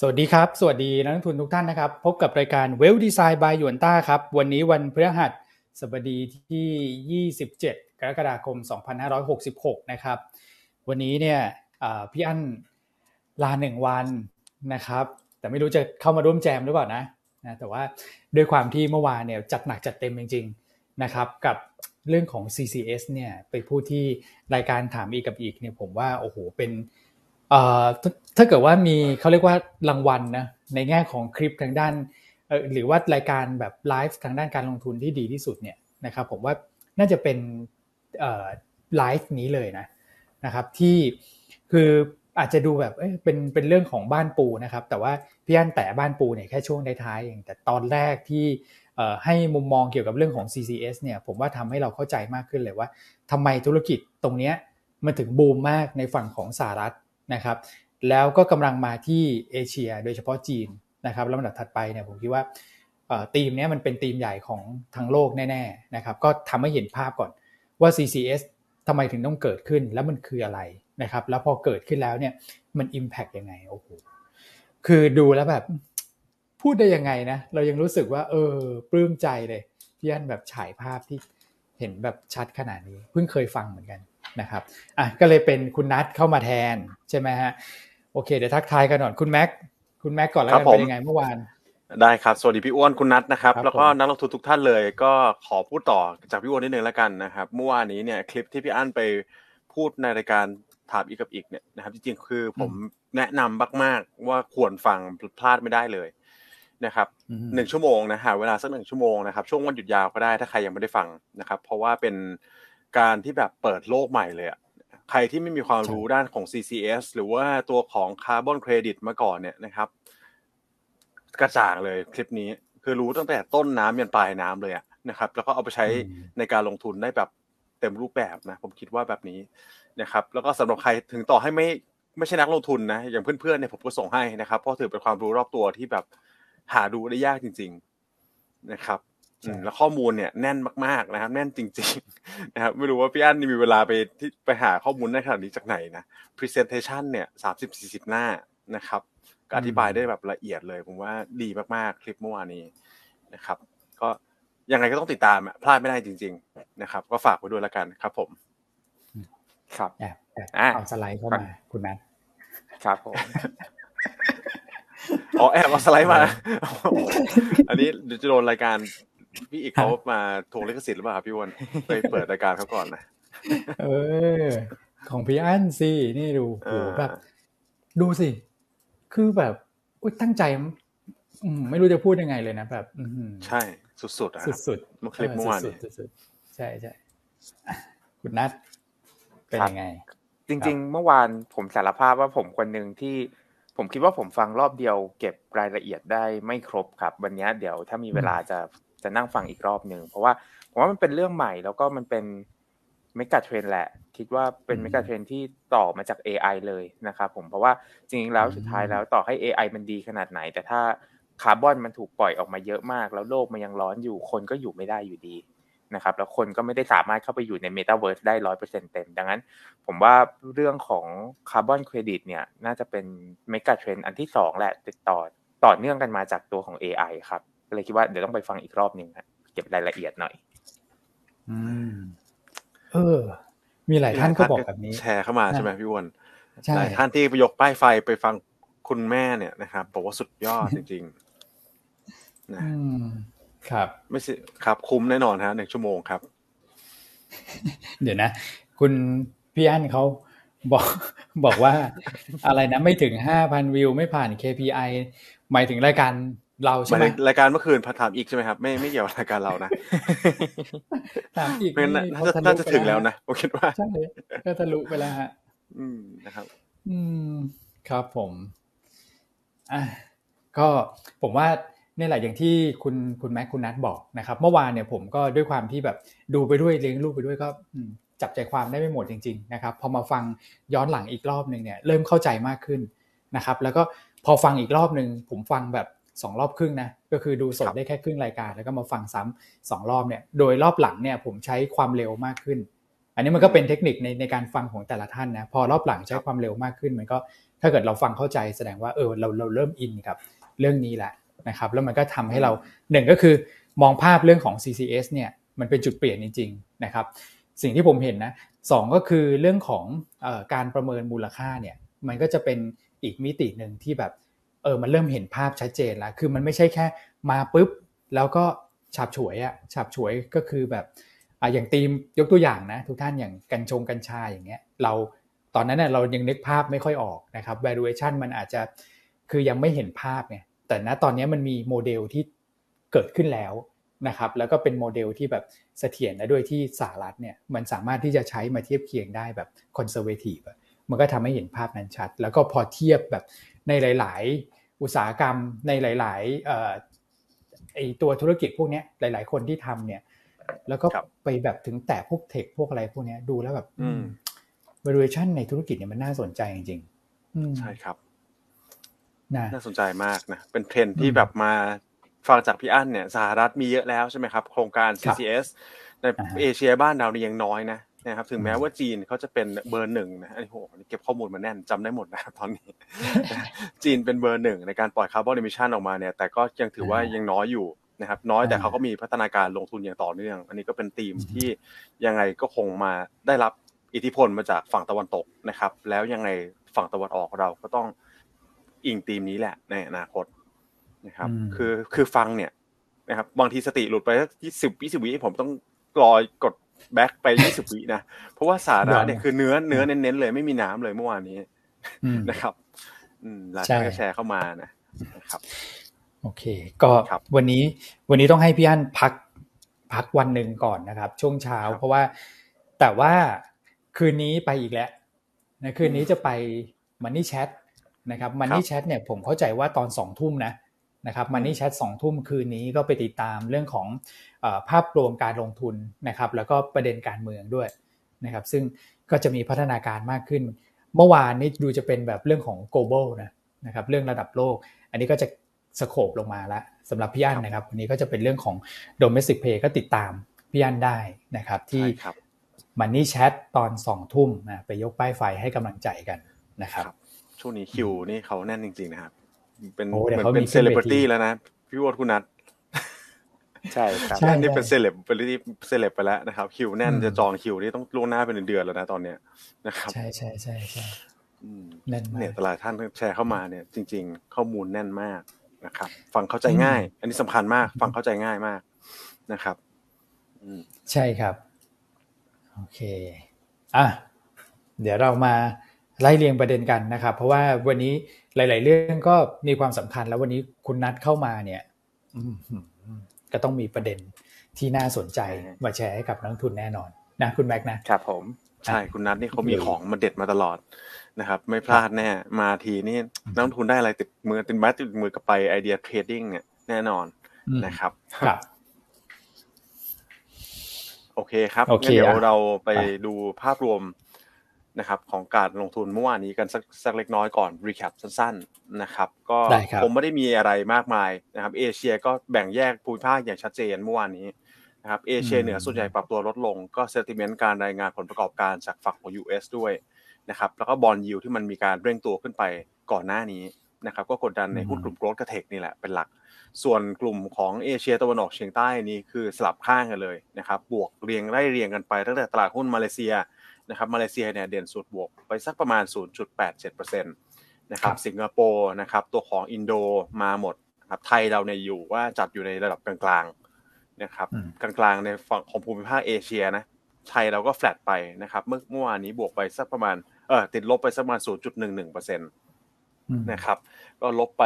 สวัสดีครับ สวัสดีนักลงทุนทุกท่านนะครับ พบกับรายการเวลดีไซน์บายหยวนต้าครับ วันนี้วันพฤหัสบดีที่ 27 กรกฎาคม 2566 นะครับ วันนี้เนี่ยพี่อั้นลาหนึ่งวันนะครับ แต่ไม่รู้จะเข้ามาร่วมแจมหรือเปล่านะนะ แต่ว่าด้วยความที่เมื่อวานเนี่ยจัดหนักจัดเต็มจริง ๆนะครับ กับเรื่องของ CCS เนี่ยไปพูดที่รายการถามอีกกับอีกเนี่ยผมว่าโอ้โหเป็น ถ้าเกิดว่ามีเขาเรียกว่ารางวัลนะในแง่ของคลิปทางด้านหรือว่ารายการแบบไลฟ์ทางด้านการลงทุนที่ดีที่สุดเนี่ยนะครับผมว่าน่าจะเป็นไลฟ์นี้เลยนะนะครับที่คืออาจจะดูแบบเเป็นเป็นเรื่องของบ้านปูนะครับ แต่ว่าพี่อันแต่บ้านปูเนี่ยแค่ช่วงท้ายๆเองแต่ตอนแรกที่ให้มุมมองเกี่ยวกับเรื่องของ CCS เนี่ยผมว่าทำให้เราเข้าใจมากขึ้นเลยว่าทำไมธุรกิจตรงนี้มันถึงบูมมากในฝั่งของสหรัฐ นะครับแล้วก็กำลังมาที่เอเชีย โดยเฉพาะจีนนะครับแล้วลำดับถัดไปเนี่ยผมคิดว่าธีมนี้มันเป็นธีมใหญ่ของทั้งโลกแน่ๆนะครับก็ทำให้เห็นภาพก่อนว่า CCS ทำไมถึงต้องเกิดขึ้นแล้วมันคืออะไรนะครับแล้วพอเกิดขึ้นแล้วเนี่ยมัน Impact ยังไงโอ้โหคือดูแล้วแบบพูดได้ยังไงนะเรายังรู้สึกว่า เออปลื้มใจเลยพี่อันแบบฉายภาพที่เห็นแบบชัดขนาดนี้ เพิ่งเคยฟังเหมือนกัน นะครับอะก็เลยเป็นคุณนัทเข้ามาแทนใช่ไหมฮะโอเคเดี๋ยวทักทายกันหน่อยคุณแม็กคุณแม็กก่อนแล้วกันเป็นยังไงเมื่อวานได้ครับ สวัสดีพี่อ้วนคุณนัทนะครับ แล้วก็นักลงทุนทุกท่านเลย ก็ขอพูดต่อจากพี่อ้วนนิดนึงแล้วกันนะครับเมื่อวานนี้เนี่ยคลิปที่พี่อั้นไปพูดในรายการถามอีกกับอีกเนี่ยนะครับจริงๆคือผมแนะนำมากๆว่าควรฟังพลาดไม่ได้เลยนะครับหนึ่งชั่วโมงนะฮะเวลาสักหนึ่งชั่วโมงนะครับช่วงวันหยุดยาวก็ได้ถ้าใครยังไม่ได้ฟังนะครับ เพราะว่าเป็น การที่แบบเปิดโลกใหม่เลยอะใครที่ไม่มีความรู้ด้านของ CCS หรือว่าตัวของคาร์บอนเครดิตมาก่อนเนี่ยนะครับ กระจ่างเลยคลิปนี้คือรู้ตั้งแต่ต้นน้ำยันปลายน้ำเลยอะนะครับ แล้วก็เอาไปใช้ในการลงทุนได้แบบเต็มรูปแบบนะ ผมคิดว่าแบบนี้นะครับ แล้วก็สำหรับใครถึงต่อให้ไม่ไม่ใช่นักลงทุนนะอย่างเพื่อนๆเนี่ยผมก็ส่งให้นะครับเพราะถือเป็นความรู้รอบตัวที่แบบหาดูได้ยากจริง ๆ นะครับ แล้วข้อมูลเนี่ยแน่นมากๆนะครับ แน่นจริง ๆ นะครับ ไม่รู้ว่าพี่อั้นมีเวลาไปที่ไปหาข้อมูลได้ขนาดนี้จากไหนนะ presentation เนี่ยสามสิบสี่สิบหน้านะครับก็อธิบายได้แบบละเอียดเลย ผมว่าดีมากๆ คลิปเมื่อวานนี้นะครับ ก็ยังไงก็ต้องติดตามพลาดไม่ได้จริง ๆ นะครับ ก็ฝากไว้ด้วยละกันครับ ผม ครับเอาสไลด์เข้ามาคุณนัทครับผมอ๋อแอบเอาสไลด์มา อันนี้เดี๋ยวจะโดนรายการ พี่อีกเขามาทวงลิขสิทธิ์หรือเปล่าพี่วันไปเปิดรายการเขาก่อนนะเออ ของพี่อั้นสินี่ดูโหแบบดูสิ คือแบบอุ้ยตั้งใจไม่รู้จะพูดยังไงเลยนะแบบใช่สุดๆอะสุดๆเมื่อคลิปเมื่อวานใช่ใช่คุณนัทเป็นยังไง จริง ๆ เมื่อวานผมสารภาพว่าผมคนหนึ่งที่ผมคิดว่าผมฟังรอบเดียว เก็บรายละเอียดได้ไม่ครบครับ วันนี้เดี๋ยวถ้ามีเวลาจะ จะนั่งฟังอีกรอบหนึ่งเพราะว่าผมว่ามันเป็นเรื่องใหม่แล้วก็มันเป็น megatrend แหละ คิดว่าเป็น megatrend ที่ต่อมาจาก AI เลยนะครับผมเพราะว่าจริงๆแล้วสุดท้ายแล้วต่อให้ AI มันดีขนาดไหน แต่ถ้าคาร์บอนมันถูกปล่อยออกมาเยอะมาก แล้วโลกมันยังร้อนอยู่คนก็อยู่ไม่ได้อยู่ดีนะครับแล้วคนก็ไม่ได้สามารถเข้าไปอยู่ในเมตาเวิร์สได้ร้อยเปอร์เซ็นต์เต็ม ดังนั้น ผมว่าเรื่องของคาร์บอนเครดิตเนี่ย น่าจะเป็น megatrend อันที่สองแหละติดต่อต่อเนื่องกันมาจากตัวของ AI ครับ ก็เลยคิดว่าเดี๋ยวต้องไปฟังอีกรอบหนึ่งเก็บรายละเอียดหน่อย อืม เออ มีหลายท่านก็บอกแบบนี้ แชร์เข้ามาใช่ไหมพี่วอนหลายท่านที่ไปยกป้ายไฟไปฟังคุณแม็กเนี่ยนะครับบอกว่าสุดยอดจริงๆนะครับ ไม่ใช่ครับคุ้มแน่นอนฮะหนึ่งชั่วโมงครับ เดี๋ยวนะ คุณพี่อั้นเขาบอกบอกว่าอะไรนะไม่ถึงห้าพันวิวไม่ผ่าน KPI หมายถึงรายการ เราใช่ไหมรายการเมื่อคืนถามอีกใช่ไหมครับไม่ไม่เกี่ยวกับรายการเรานะถามอีกน่าจะถึงแล้วนะผมคิดว่าใช่ก็ทะลุไปแล้วฮะอืมนะครับ อืมครับผมอะก็ผมว่านี่แหละอย่างที่คุณคุณแม็กคุณนัทบอกนะครับ เมื่อวานเนี่ยผมก็ด้วยความที่แบบดูไปด้วยเลี้ยงลูกไปด้วยก็จับใจความได้ไม่หมดจริง ๆ นะครับ พอมาฟังย้อนหลังอีกรอบหนึ่งเนี่ย เริ่มเข้าใจมากขึ้นนะครับ แล้วก็พอฟังอีกรอบหนึ่งผมฟังแบบ สองรอบครึ่งนะก็คือดูสดได้แค่ครึ่งรายการ แล้วก็มาฟังซ้ำสองรอบเนี่ยโดยรอบหลังเนี่ยผมใช้ความเร็วมากขึ้น อันนี้มันก็เป็นเทคนิคในในการฟังของแต่ละท่านนะพอรอบหลังใช้ความเร็วมากขึ้น มันก็ถ้าเกิดเราฟังเข้าใจแสดงว่าเออเราเราเริ่มอินกับเรื่องนี้แหละนะครับแล้วมันก็ทำให้เราหนึ่งก็คือมองภาพเรื่องของ CCS เนี่ยมันเป็นจุดเปลี่ยนจริงๆนะครับสิ่งที่ผมเห็นนะสองก็คือเรื่องของอการประเมินมูลค่าเนี่ยมันก็จะเป็นอีกมิติหนึ่งที่แบบ เออมันเริ่มเห็นภาพชัดเจนแล้ว คือมันไม่ใช่แค่มาปุ๊บ แล้วก็ฉาบฉวยอะฉาบฉวยก็คือแบบอ่าอย่างธีมยกตัวอย่างนะ ทุกท่านอย่างกัญชงกัญชาอย่างเงี้ยเราตอนนั้นเนี่ยเรายังนึกภาพไม่ค่อยออกนะครับ valuation มันอาจจะคือยังไม่เห็นภาพไงแต่ณตอนนี้มันมีโมเดลที่เกิดขึ้นแล้วนะครับ แล้วก็เป็นโมเดลที่แบบเสถียรและด้วยที่สหรัฐเนี่ยมันสามารถที่จะใช้มาเทียบเคียงได้แบบ conservative มันก็ทำให้เห็นภาพนั้นชัด แล้วก็พอเทียบแบบในหลาย ๆ อุตสาหกรรมในหลายๆไอตัวธุรกิจพวกนี้หลาย ๆ คนที่ทำเนี่ย แล้วก็ไปแบบถึงแต่พวกเทคพวกอะไรพวกนี้ดูแล้วแบบ valuation ในธุรกิจเนี่ยมันน่าสนใจจริงๆใช่ครับน่าสนใจมากนะเป็นเทรนที่แบบมาฟังจากพี่อั้นเนี่ยสหรัฐมีเยอะแล้วใช่ไหมครับ โครงการ CCS ในเอเชียบ้านเรานี่ยังน้อยนะ นะครับถึงแม้ว่าจีนเขาจะเป็นเบอร์หนึ่งนะอันนี้โหเก็บข้อมูลมาแน่นจำได้หมดนะครับตอนนี้ จีนเป็นเบอร์หนึ่งในการปล่อย carbon emission ออกมาเนี่ยแต่ก็ยังถือว่ายังน้อยอยู่นะครับน้อยแต่เขาก็มีพัฒนาการลงทุนอย่างต่อเนื่อง อันนี้ก็เป็นธีมที่ยังไงก็คงมาได้รับอิทธิพลมาจากฝั่งตะวันตกนะครับ แล้วยังไงฝั่งตะวันออกเราก็ต้องอิงธีมนี้แหละในอนาคตนะครับ คือคือฟังเนี่ยนะครับบางทีสติหลุดไปสักยี่สิบยี่สิบวิผมต้องรอกด แบ็กไปยี่สิบวินะ เพราะว่าสาระเนี่ยคือเนื้อเนื้อเน้นๆเลยไม่มีน้ำเลยเมื่อวานนี้นะครับ อืมหลายท่านก็แชร์เข้ามานะนะครับ โอเค ก็วันนี้วันนี้ต้องให้พี่อั้นพักพักวันหนึ่งก่อนนะครับ ช่วงเช้า เพราะว่าแต่ว่าคืนนี้ไปอีกแล้วนะคืนนี้จะไปมันนี่แชทนะครับมันนี่แชทเนี่ยผมเข้าใจว่าตอนสองทุ่มนะ นะครับมันนี่แชทสองทุ่มคืนนี้ก็ไปติดตามเรื่องของภาพรวมการลงทุนนะครับ แล้วก็ประเด็นการเมืองด้วยนะครับ ซึ่งก็จะมีพัฒนาการมากขึ้น เมื่อวานนี้ดูจะเป็นแบบเรื่องของ global นะนะครับเรื่องระดับโลก อันนี้ก็จะสโคบลงมาแล้วสำหรับพี่อันนะครับวันนี้ก็จะเป็นเรื่องของ domestic pay ก็ติดตามพี่อันได้นะครับ ที่มันนี่แชทตอนสองทุ่มนะไปยกป้ายไฟให้กำลังใจกันนะครับ ช่วงนี้คิวนี่เขาแน่นจริง ๆ นะครับ เป็นเหมือนเป็นเซเลบริตี้แล้วนะ พี่วอดคุณนัทใช่ครับนี่เป็นเซเลบเป็นที่เซเลบไปแล้วนะครับ คิวแน่นจะจองคิวนี่ต้องล่วงหน้าเป็นเดือนแล้วนะตอนเนี้ยนะครับ ใช่ใช่ใช่ใช่แน่นเนี่ยตลาดท่านแชร์เข้ามาเนี่ย จริง ๆ ข้อมูลแน่นมากนะครับ ฟังเข้าใจง่าย อันนี้สำคัญมาก ฟังเข้าใจง่ายมากนะครับใช่ครับ โอเค อะ เดี๋ยวเรามา ไล่เรียงประเด็นกันนะครับ เพราะว่าวันนี้หลาย ๆ เรื่องก็มีความสำคัญ แล้ววันนี้คุณนัทเข้ามาเนี่ยก็ต้องมีประเด็นที่น่าสนใจมาแชร์ให้กับนักลงทุนแน่นอนนะคุณแม็กนะครับผมใช่คุณนัทนี่เขามีของมาเด็ดมาตลอดนะครับ ไม่พลาดแน่มาทีนี่นักลงทุนได้อะไรติดมือติดมัดติดมือกลับไปไอเดีย trading เนี่ยแน่นอนนะครับครับโอเคครับเดี๋ยวเราไปดูภาพรวม นะครับของการลงทุนเมื่อวานนี้กันสักสักเล็กน้อยก่อน recap สั้นๆนะครับก็ผมไม่ได้มีอะไรมากมายนะครับเอเชียก็แบ่งแยกภูมิภาคอย่างชัดเจนเมื่อวานนี้นะครับเอเชียเหนือส่วนใหญ่ปรับตัวลดลงก็ sentiment การรายงานผลประกอบการจากฝั่งของ US ด้วยนะครับแล้วก็ bond yield ที่มันมีการเร่งตัวขึ้นไปก่อนหน้านี้นะครับก็กดดันในหุ้นกลุ่ม growth กับ tech นี่แหละเป็นหลัก ส่วนกลุ่มของเอเชียตะวันออกเฉียงใต้นี้คือสลับข้างกันเลยนะครับบวกเรียงไล่เรียงกันไปตั้งแต่ตลาดหุ้นมาเลเซีย นะครับมาเลเซียเนี่ยเด่นสุดบวกไปสักประมาณ 0.87%นะครับสิงคโปร์นะครับตัวของอินโดมาหมดครับไทยเราเนี่ยอยู่ว่าจัดอยู่ในระดับกลางๆนะครับกลางๆในฝั่งของภูมิภาคเอเชียนะไทยเราก็แฟลตไปนะครับเมื่อเมื่อวานนี้บวกไปสักประมาณเออติดลบไปสักประมาณ 0.11%นะครับก็ลบไป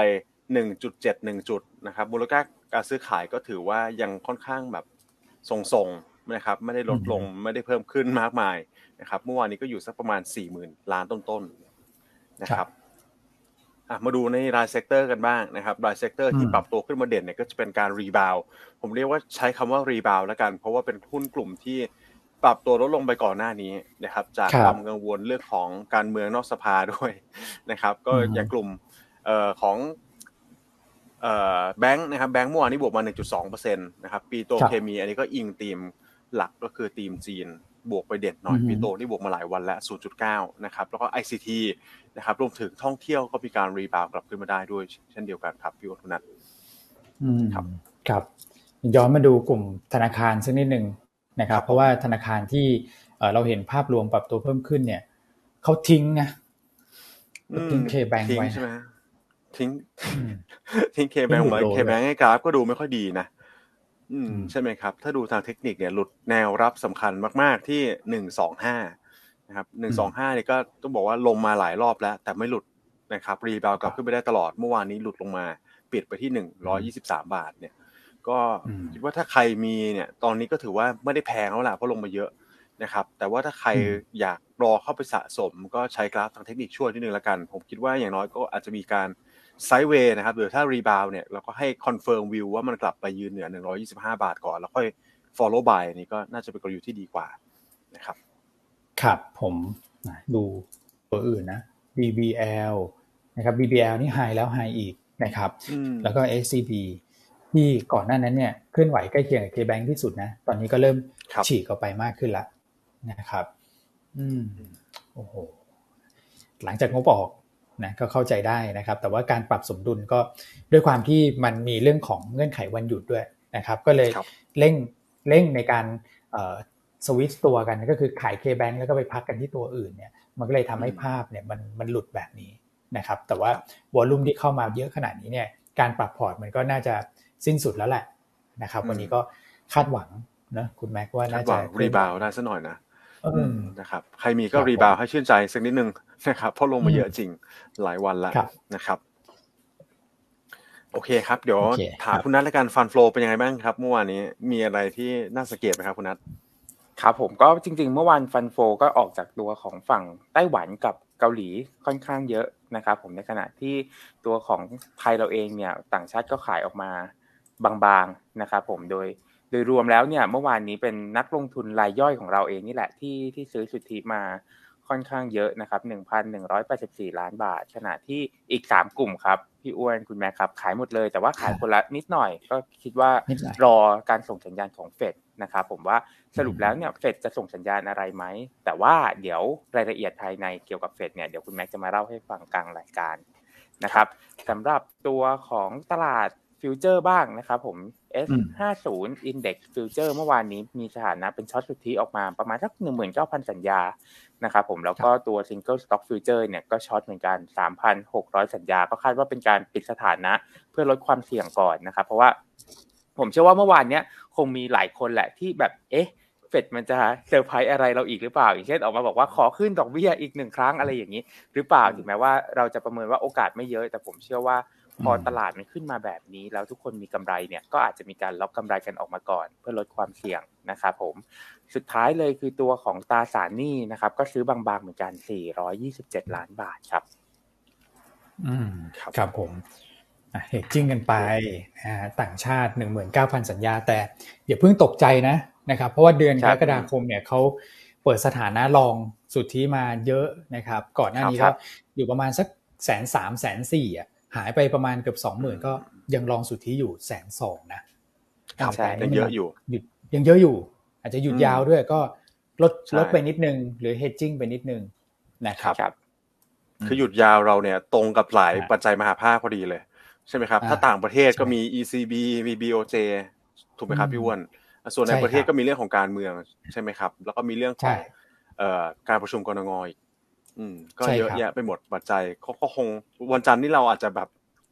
1.71 จุดนะครับมูลค่าการซื้อขายก็ถือว่ายังค่อนข้างแบบทรงๆนะครับไม่ได้ลดลงไม่ได้เพิ่มขึ้นมากมาย นะครับเมื่อวานนี้ก็อยู่สักประมาณ 4 0,000 ล้านต้นๆนะครับมาดูในราย sector กันบ้างนะครับราย sector ที่ปรับตัวขึ้นมาเด่นเนี่ยก็จะเป็นการ reboundผมเรียกว่าใช้คำว่า rebound แล้วกัน เพราะว่าเป็นหุ้นกลุ่มที่ปรับตัวลดลงไปก่อนหน้านี้นะครับ จากความกังวลเรื่องของการเมืองนอกสภาด้วยนะครับ ก็อย่างกลุ่มของแบงก์นะครับแบงก์เมื่อวานนี้บวกมา 1.2%นะครับปิโตรเคมี อันนี้ก็อิงธีมหลักก็คือธีมจีน บวกไปเด่นหน่อยปิโตรนี่บวกมาหลายวันแล้ว 0.9 นะครับ แล้วก็ ICT นะครับ รวมถึงท่องเที่ยวก็มีการ rebound กลับขึ้นมาได้ด้วย เช่นเดียวกันครับพี่วัฒนัทครับ ครับ ย้อนมาดูกลุ่มธนาคารสักนิดหนึ่งนะครับ เพราะว่าธนาคารที่เราเห็นภาพรวมปรับตัวเพิ่มขึ้นเนี่ย เขาทิ้งนะทิ้ง KBANK ไว้ใช่ไหมทิ้งทิ้ง KBANK ไว้ KBANK ให้กราฟก็ดูไม่ค่อยดีนะ อืมใช่ไหมครับ ถ้าดูทางเทคนิคเนี่ยหลุดแนวรับสำคัญมาก ๆ ที่หนึ่งสองห้านะครับหนึ่งสองห้านี่ก็ต้องบอกว่าลงมาหลายรอบแล้ว แต่ไม่หลุดนะครับ rebound กลับขึ้นไปได้ตลอดเมื่อวานนี้หลุดลงมาปิดไปที่หนึ่งร้อยยี่สิบสามบาทเนี่ย ก็คิดว่าถ้าใครมีเนี่ย ตอนนี้ก็ถือว่าไม่ได้แพงแล้วล่ะเพราะลงมาเยอะนะครับ แต่ว่าถ้าใครอยากรอเข้าไปสะสม ก็ใช้กราฟทางเทคนิคช่วยนิดนึงละกัน ผมคิดว่าอย่างน้อยก็อาจจะมีการ sideway นะครับหรือถ้า rebound เนี่ยเราก็ให้ confirm view ว่ามันกลับไปยืนเหนือ 125 บาทก่อน แล้วค่อย follow buy นี่ก็น่าจะเป็นกลยุทธ์ที่ดีกว่านะครับ ครับผมดูตัวอื่นนะ BBL นะครับ BBL นี่ไฮแล้วไฮอีกนะครับ แล้วก็ SCB ที่ก่อนหน้านั้นเนี่ยเคลื่อนไหวใกล้เคียงกับ KBank ที่สุดนะ ตอนนี้ก็เริ่มฉีกออกไปมากขึ้นแล้วนะครับ อืมโอ้โหหลังจากงบออก นะก็เข้าใจได้นะครับ แต่ว่าการปรับสมดุลก็ด้วยความที่มันมีเรื่องของเงื่อนไขวันหยุดด้วยนะครับ ก็เลยเร่งเร่งในการสวิตตัวกันก็คือขาย KBANK แล้วก็ไปพักกันที่ตัวอื่นเนี่ยมันก็เลยทำให้ภาพเนี่ยมันมันหลุดแบบนี้นะครับ แต่ว่า volume ที่เข้ามาเยอะขนาดนี้เนี่ยการปรับพอร์ตมันก็น่าจะสิ้นสุดแล้วแหละนะครับ วันนี้ก็คาดหวังนะคุณแม็กว่าน่าจะ reboundาวได้สักหน่อยนะ นะครับใครมีก็ rebound ให้ชื่นใจสักนิดนึงนะครับเพราะลงมาเยอะจริงหลายวันแล้วนะครับ โอเคครับ เดี๋ยวถามคุณนัทและการฟันฟลูเป็นยังไงบ้างครับเมื่อวานนี้มีอะไรที่น่าสังเกตไหมครับคุณนัทครับผมก็จริง ๆ เมื่อวานฟันโฟก็ออกจากตัวของฝั่งไต้หวันกับเกาหลีค่อนข้างเยอะนะครับ ผมในขณะที่ตัวของไทยเราเองเนี่ย ต่างชาติก็ขายออกมาบางๆนะครับ ผมโดย โดยรวมแล้วเนี่ยเมื่อวานนี้เป็นนักลงทุนรายย่อยของเราเองนี่แหละที่ที่ซื้อสุทธิมาค่อนข้างเยอะนะครับ1,184 ล้านบาท ขณะที่อีก 3 กลุ่มครับ พี่อ้วนคุณแม็กครับ ขายหมดเลย แต่ว่าขายคนละนิดหน่อย ก็คิดว่ารอการส่งสัญญาณของเฟดนะครับผมว่าสรุปแล้วเนี่ยเฟดจะส่งสัญญาณอะไรไหม แต่ว่าเดี๋ยวรายละเอียดภายในเกี่ยวกับเฟดเนี่ยเดี๋ยวคุณแม็กจะมาเล่าให้ฟังกลางรายการนะครับสำหรับตัวของตลาด ฟิวเจอร์บ้างนะครับผม S50 Index Future เมื่อวานนี้มีสถานะเป็น short สุทธิออกมาประมาณสัก19,000 สัญญานะครับผมแล้วก็ตัว Single Stock Future เนี่ยก็ช็อตเหมือนกัน 3,600 สัญญา ก็คาดว่าเป็นการปิดสถานะเพื่อลดความเสี่ยงก่อนนะครับ เพราะว่าผมเชื่อว่าเมื่อวานเนี้ยคงมีหลายคนแหละที่แบบเอ๊ะเฟดมันจะเซอร์ไพรส์อะไรเราอีกหรือเปล่า อย่างเช่นออกมาบอกว่าขอขึ้นดอกเบี้ยอีกหนึ่งครั้งอะไรอย่างนี้ หรือเปล่าถึงแม้ว่าเราจะประเมินว่าโอกาสไม่เยอะ แต่ผมเชื่อว่า พอตลาดมันขึ้นมาแบบนี้ แล้วทุกคนมีกำไรเนี่ยก็อาจจะมีการล็อกกำไรกันออกมาก่อน เพื่อลดความเสี่ยงนะครับผมสุดท้ายเลยคือตัวของตาสารนี่นะครับก็ซื้อบางๆเหมือนกัน 427 ล้านบาทครับ อืมครับผมเฮดจิ้งกันไปต่างชาติ 19,000 สัญญา แต่อย่าเพิ่งตกใจนะนะครับ เพราะว่าเดือนกรกฎาคมเนี่ยเขาเปิดสถานะรองสุทธิมาเยอะนะครับ ก่อนหน้านี้ก็อยู่ประมาณสักแสนสามแสนสี่อะ หายไปประมาณเกือบสองหมื่นก็ยังรองสุทธิอยู่แสนสองนะแต่ยังเยอะอยู่หยุดยังเยอะอยู่ อาจจะหยุดยาวด้วยก็ลดลดไปนิดนึง หรือเฮดจิ้งไปนิดนึงนะครับคือหยุดยาวเราเนี่ยตรงกับหลายปัจจัยมหาภาคพอดีเลย ใช่ไหมครับ ถ้าต่างประเทศก็มี ECB มี BOJ ถูกไหมครับพี่อ้วนส่วนในประเทศก็มีเรื่องของการเมืองใช่ไหมครับ แล้วก็มีเรื่องของการประชุมกรงอย อืมก็เยอะแยะไปหมดปัจจัยเขาก็คงวันจันทร์นี่เราอาจจะแบบ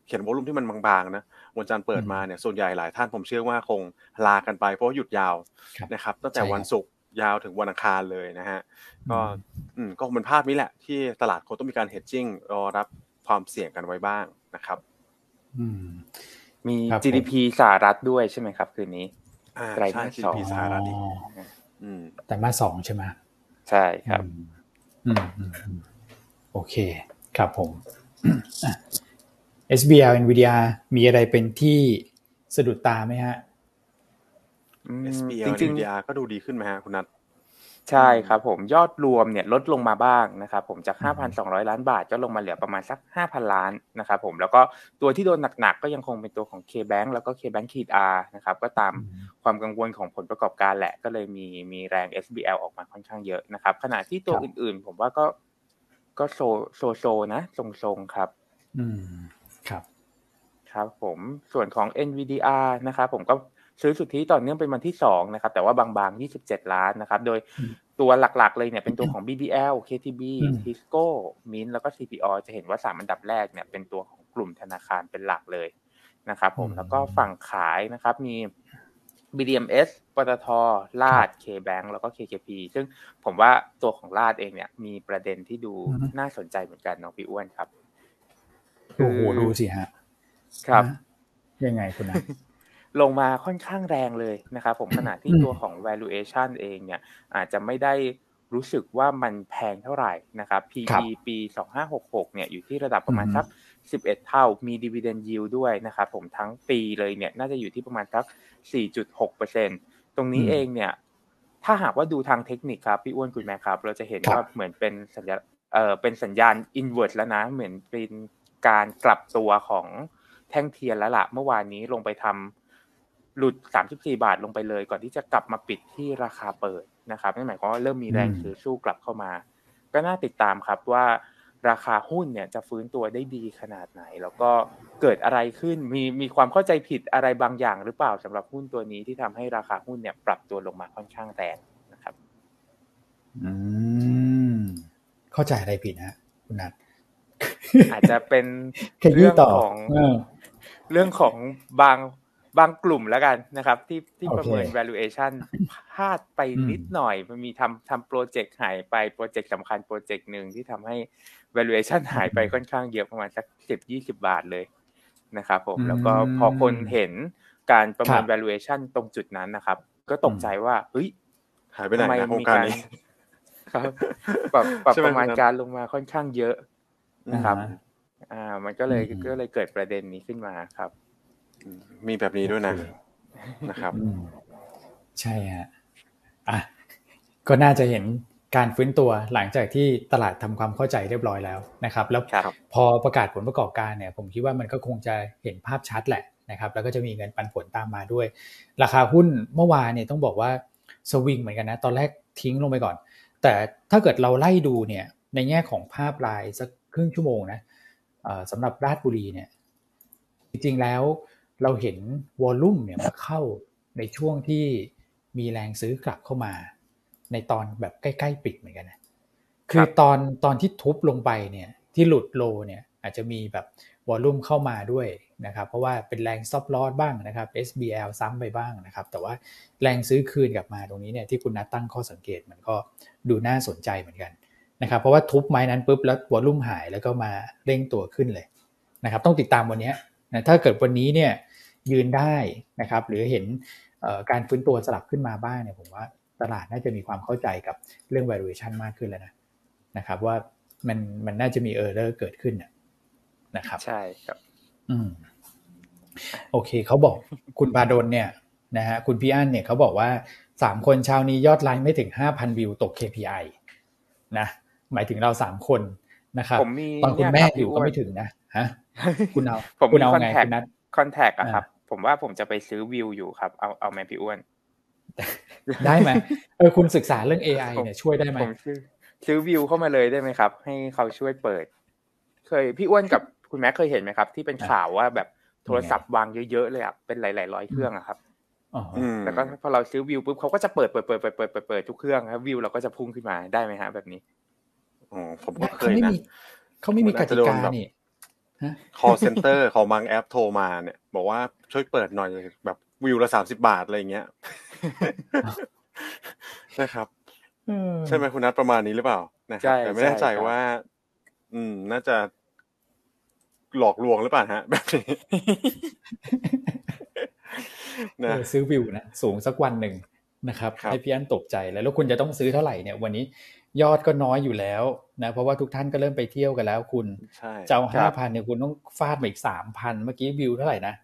เขียนวอลุ่มที่มันบางๆนะวันจันทร์เปิดมาเนี่ยส่วนใหญ่หลายท่านผมเชื่อว่าคงลากันไป เพราะหยุดยาวนะครับ ตั้งแต่วันศุกร์ยาวถึงวันอังคารเลยนะฮะก็อืมก็เป็นภาพนี้แหละ ที่ตลาดคงต้องมีการ hedging รอรับความเสี่ยงกันไว้บ้างนะครับ อืม มี GDP สหรัฐด้วยใช่ไหมครับ คืนนี้ไตรมาสสองสหรัฐอีกแต่มาสองใช่ไหมใช่ครับ โอเค ครับผม SBL Nvidia มีอะไรเป็นที่สะดุดตาไหมฮะ SBL Nvidia ก็ดูดีขึ้นไหมฮะคุณนัท ใช่ครับผมยอดรวมเนี่ยลดลงมาบ้างนะครับผมจาก 5,200 ล้านบาทก็ลงมาเหลือประมาณสัก 5,000 ล้านนะครับผมแล้วก็ตัวที่โดนหนักๆ ก็ยังคงเป็นตัวของ K-Bank แล้วก็ K-Bank ขีด R นะครับก็ตามความกังวลของผลประกอบการแหละ ก็เลยมีมีแรง SBL ออกมาค่อนข้างเยอะนะครับขณะที่ตัวอื่นๆ ผมว่าก็ก็โซโซโซนะทรงๆครับ อืมครับ ครับผมส่วนของ NVDR นะครับผมก็ ซื้อสุทธิต่อเนื่องเป็นวันที่2นะครับแต่ว่าบางๆ 27 ล้านนะครับโดยตัวหลักๆเลยเนี่ยเป็นตัวของ BBL KTB Tisco Mint แล้วก็ CPO จะเห็นว่า 3 อันดับแรกเนี่ยเป็นตัวของกลุ่มธนาคารเป็นหลักเลยนะครับผมแล้วก็ฝั่งขายนะครับมี BDMs ปตทลาด KBank แล้วก็ KKP ซึ่งผมว่าตัวของลาดเองเนี่ยมีประเด็นที่ดูน่าสนใจเหมือนกันน้องพี่อ้วนครับ โอ้โหดูสิฮะ ครับ ยังไงคุณนะ ลงมาค่อนข้างแรงเลยนะครับผมขณะที่ตัวของ valuation เองเนี่ยอาจจะไม่ได้รู้สึกว่ามันแพงเท่าไหร่นะครับ PE ปี 2566 เนี่ยอยู่ที่ระดับประมาณสัก 11 เท่า มี dividend yield ด้วยนะครับผมทั้งปีเลยเนี่ยน่าจะอยู่ที่ประมาณสัก 4.6%ตรงนี้เองเนี่ย ถ้าหากว่าดูทางเทคนิคครับพี่อ้วนคุณแม่ครับ เราจะเห็นว่าเหมือนเป็นสัญญาเออเป็นสัญญาณ inverse แล้วนะ เหมือนเป็นการกลับตัวของแท่งเทียนแล้วล่ะ เมื่อวานนี้ลงไปทำ หลุด 34 บาทลงไปเลย ก่อนที่จะกลับมาปิดที่ราคาเปิดนะครับนั่นหมายความว่าเริ่มมีแรงซื้อสู้กลับเข้ามา ก็น่าติดตามครับว่าราคาหุ้นเนี่ยจะฟื้นตัวได้ดีขนาดไหน แล้วก็เกิดอะไรขึ้นมีมีความเข้าใจผิดอะไรบางอย่างหรือเปล่าสำหรับหุ้นตัวนี้ที่ทำให้ราคาหุ้นเนี่ยปรับตัวลงมาค่อนข้างแรงนะครับ อืมเข้าใจอะไรผิดนะคุณนัทอาจจะเป็นเรื่เรื่อองงต่อของเออเรื่องของบาง บางกลุ่มแล้วกันนะครับ ที่ที่โอเคประเมิน valuation พลาดไปนิดหน่อย มันมีทำทำโปรเจกต์หายไปโปรเจกต์สำคัญโปรเจกต์หนึ่งที่ทำให้ valuation หายไปค่อนข้างเยอะประมาณสักสิบยี่สิบาทเลยนะครับผมอืมแล้วก็พอคนเห็นการประเมินครับ valuation ตรงจุดนั้นนะครับ ก็ตกใจว่าเฮ้ยหายไปไหนทำไมนะโครงมีการการนี้ครับปรับปรับใช่ไหมประมาณครับการลงมาค่อนข้างเยอะนะครับ อ่าอ่ามันก็เลยอืมก็เลยเกิดประเด็นนี้ขึ้นมาครับ มีแบบนี้ด้วยนะโอเคนะครับอืมใช่ฮะอะก็น่าจะเห็นการฟื้นตัวหลังจากที่ตลาดทำความเข้าใจเรียบร้อยแล้วนะครับ แล้วครับพอประกาศผลประกอบการเนี่ย ผมคิดว่ามันก็คงจะเห็นภาพชัดแหละนะครับ แล้วก็จะมีเงินปันผลตามมาด้วย ราคาหุ้นเมื่อวานเนี่ยต้องบอกว่าสวิงเหมือนกันนะ ตอนแรกทิ้งลงไปก่อน แต่ถ้าเกิดเราไล่ดูเนี่ย ในแง่ของภาพรายสักครึ่งชั่วโมงนะเอ่อสำหรับราชบุรีเนี่ย จริงๆแล้ว เราเห็น volume เนี่ยมาเข้าในช่วงที่มีแรงซื้อกลับเข้ามา ในตอนแบบใกล้ๆปิดเหมือนกันนะคือตอนตอนที่ทุบลงไปเนี่ยที่หลุด low เนี่ยอาจจะมีแบบ volume เข้ามาด้วยนะครับ เพราะว่าเป็นแรง stop loss บ้างนะครับ SBL ซ้ำไปบ้างนะครับ แต่ว่าแรงซื้อคืนกลับมาตรงนี้เนี่ยที่คุณนัทตั้งข้อสังเกตมันก็ดูน่าสนใจเหมือนกันนะครับ เพราะว่าทุบไม้นั้นปุ๊บแล้ววอลลุ่มหายแล้วก็มาเร่งตัวขึ้นเลยนะครับ ต้องติดตามวันนี้นะถ้าเกิดวันนี้เนี่ย ยืนได้นะครับ หรือเห็นเอ่อการฟื้นตัวสลับขึ้นมาบ้างเนี่ยผมว่าตลาดน่าจะมีความเข้าใจกับเรื่อง valuation มากขึ้นแล้วนะนะครับว่ามันมันน่าจะมี error เกิดขึ้นน่ะนะครับ ใช่ครับ อืมโอเคเขาบอกคุณบาดลเนี่ยนะฮะคุณพี่อั้นเนี่ยเขาบอกว่าสามคนเช้านี้ยอดไลค์ไม่ถึงห้าพันวิวตก KPI นะหมายถึงเราสามคนนะครับผมมีตอนคุณแม่เนี่ยครับอยู่พี่อ้ก็วนไม่ถึงนะฮะคุณเอาผมคุณมีเอาคอนไงแทคคุณนัทคอนแทคอะอ่าครับ ผมว่าผมจะไปซื้อวิวอยู่ครับ เอาเอาไหมพี่อ้วน ได้ไหมเออคุณศึกษาเรื่อง AI เนี่ยช่วยได้ไหมผมซื้อซื้อวิวเข้ามาเลยได้ไหมครับ ให้เขาช่วยเปิด เคยพี่อ้วนกับคุณแม่เคยเห็นไหมครับ ที่เป็นข่าวว่าแบบโทรศัพท์วางเยอะๆเลยอะเป็นหลายๆร้อยเครื่องอะครับอ๋ออืมแล้วก็พอเราซื้อวิวปุ๊บเขาก็จะเปิดเปิดเปิดเปิดเปิดเปิดเปิดทุกเครื่องครับวิวเราก็จะพุ่งขึ้นมาได้ไหมฮะแบบนี้อ๋อผมก็เคเขายไม่นะมีเขาไม่มีกติกานี่ฮะ call center ของบางแอปโทรมาเนี่ย บอกว่าช่วยเปิดหน่อยแบบวิวละสามสิบาทอะไรอย่างเงี้ยนะครับเออใช่ไหมคุณนัทประมาณนี้หรือเปล่านะคใช่รับแต่ไม่แน่ใจใช่ครับว่า อืม น่าจะหลอกลวงหรือเปล่าฮะ แบบนี้เอนะอซื้อวิวนะสูงสักวันหนึ่งนะครับครับให้พี่อันตกใจแล้วแล้วคุณจะต้องซื้อเท่าไหร่เนี่ย วันนี้ ยอดก็น้อยอยู่แล้วนะเพราะว่าทุกท่านก็เริ่มไปเที่ยวกันแล้วคุณใช่จะเอาครัห้าบพันเนี่ยคุณต้องฟาดมาอีกสามพันเมื่อกี้วิวเท่าไหร่นะ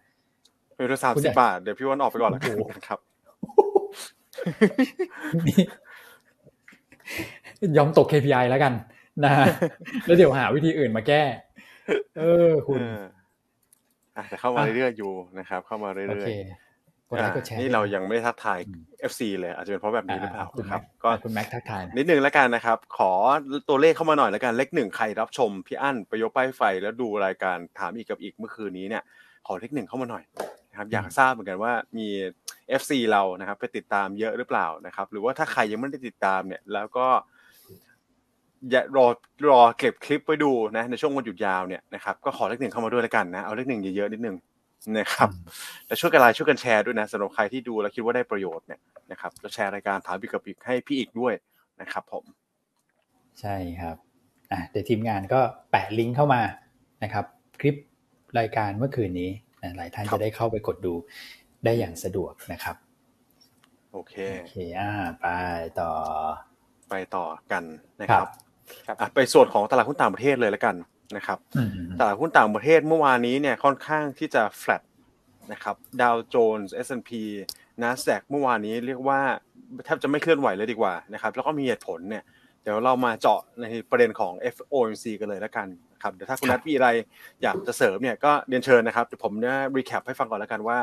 วิวละสามคุณสิจะบบาท เดี๋ยวพี่วันออกไปก่อนแล้วกันโอ้โหนะครับนี่ยอมตก KPI แล้วกัน นะแล้วเดี๋ยวหาวิธีอื่นมาแก้ เออคุณอะแต่เข้ามาเรื่อยๆอยู่นะครับ เข้ามาเรื่อยๆ กดไลค์กดแชร์นี่เรายังไม่ทักทาย FC เลย อาจจะเป็นเพราะแบบนี้หรือเปล่าครับ ก็คุณแม็กทักทายนิดนึงแล้วกันนะครับ ขอตัวเลขเข้ามาหน่อยแล้วกันเลขหนึ่งใครรับชมพี่อั้นประโยคป้ายไฟแล้วดูรายการถามอีกกับอีกเมื่อคืนนี้เนี่ย ขอเลขหนึ่งเข้ามาหน่อยนะครับอยากทราบเหมือนกันว่ามี FC เรานะครับ ไปติดตามเยอะหรือเปล่านะครับ หรือว่าถ้าใครยังไม่ได้ติดตามเนี่ย แล้วก็อย่ารอรอเก็บคลิปไว้ดูนะในช่วงวันหยุดยาวเนี่ยนะครับก็ขอเลขหนึ่งเข้ามาด้วยแล้วกันนะเอาเลขหนึ่งเยอะๆนิดนึง นะครับแล้วช่วยกันไลน์ช่วยกันแชร์ด้วยนะสำหรับใครที่ดูแล้วคิดว่าได้ประโยชน์เนี่ยนะครับจะแชร์รายการถามพี่กับอีกให้พี่อีกด้วยนะครับ ผม ใช่ครับอะเดี๋ยวทีมงานก็แปะลิงก์เข้ามานะครับ คลิปรายการเมื่อคืนนี้หลายท่านจะได้เข้าไปกดดูได้อย่างสะดวกนะครับ โอเคโอเคอ่าไปต่อ ไปต่อกันนะครับ ไปส่วนของตลาดหุ้นต่างประเทศเลยแล้วกัน นะครับตลาดหุ้นต่างประเทศเมื่อวานนี้เนี่ยค่อนข้างที่จะแฟลตนะครับดาวโจนส์ S&P NASDAQ เมื่อวานนี้เรียกว่าแทบจะไม่เคลื่อนไหวเลยดีกว่านะครับแล้วก็มีเหตุผลเนี่ยเดี๋ยวเรามาเจาะในประเด็นของ FOMC กันเลยแล้วกันครับเดี๋ยวถ้าคุณนัทมีอะไรอยากจะเสริมเนี่ยก็เรียนเชิญนะครับเดี๋ยวผมจะรีแคปให้ฟังก่อนแล้วกันว่า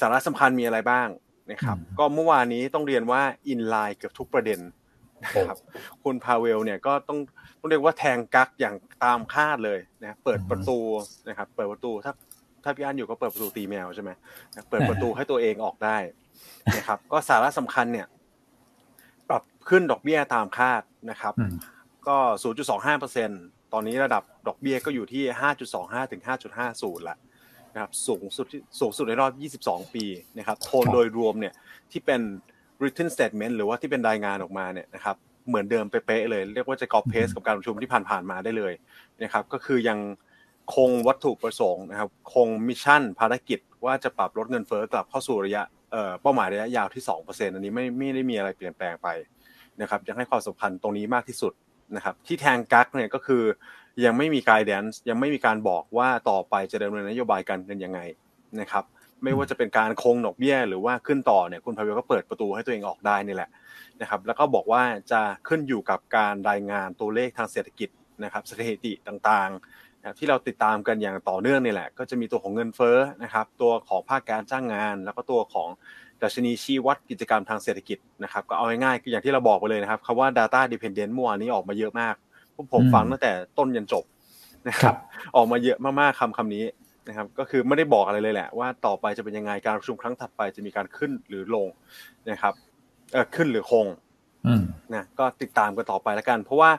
สาระสำคัญมีอะไรบ้างนะครับก็เมื่อวานนี้ต้องเรียนว่าอินไลน์เกือบทุกประเด็นนะครับคุณพาเวลเนี่ยก็ต้องต้อง เรียกว่าแทงกักอย่างตามคาดเลยนะเปิดประตูนะครับเปิดประตูถ้าถ้าพี่อันอยู่ก็เปิดประตูตีแมวใช่ไหมเปิดประตูให้ตัวเองออกได้นะครับ ก็สาระสำคัญเนี่ยปรับขึ้นดอกเบี้ยตามคาดนะครับ ก็ 0.25%ตอนนี้ระดับดอกเบี้ยก็อยู่ที่ 5.25 ถึง 5.50ละนะครับสูงสุดสูงสุดในรอบ 22 ปีนะครับโทนโดยรวมเนี่ยที่เป็น written statement หรือว่าที่เป็นรายงานออกมาเนี่ยนะครับ เหมือนเดิมเป๊ะเลย เรียกว่าจะกอเพสกับการประชุมที่ผ่านๆมาได้เลยนะครับ ก็คือยังคงวัตถุประสงค์นะครับ คง mission ภารกิจว่าจะปรับลดเงินเฟ้อกลับเข้าสู่ระยะเป้าหมายระยะยาวที่ 2%อันนี้ไม่ไม่ได้มีอะไรเปลี่ยนแปลงไปนะครับยังให้ความสำคัญตรงนี้มากที่สุดนะครับ ที่แทงกั๊กเนี่ยก็คือยังไม่มี guidance ยังไม่มีการบอกว่าต่อไปจะดำเนินนโยบายการเงินยังไงนะครับ ไม่ว่าจะเป็นการคงดอกเบี้ยหรือว่าขึ้นต่อเนี่ยคุณพาเวลก็เปิดประตูให้ตัวเองออกได้นี่แหละนะครับ แล้วก็บอกว่าจะขึ้นอยู่กับการรายงานตัวเลขทางเศรษฐกิจนะครับสถิติต่างๆนะที่เราติดตามกันอย่างต่อเนื่องนี่แหละ ก็จะมีตัวของเงินเฟ้อนะครับตัวของภาคการจ้างงาน แล้วก็ตัวของดัชนีชี้วัดกิจกรรมทางเศรษฐกิจนะครับก็เอาง่ายๆอย่างที่เราบอกไปเลยนะครับคำว่า data dependent เมื่อวานนี้ออกมาเยอะมากผมฟังตั้งแต่ต้นยันจบนะครับออกมาเยอะมากๆคำคำนี้ นะครับก็คือไม่ได้บอกอะไรเลยแหละ ว่าต่อไปจะเป็นยังไงการประชุมครั้งถัดไปจะมีการขึ้นหรือลงนะครับเออขึ้นหรือคงนะก็ติดตามกันต่อไปแล้วกัน เพราะว่า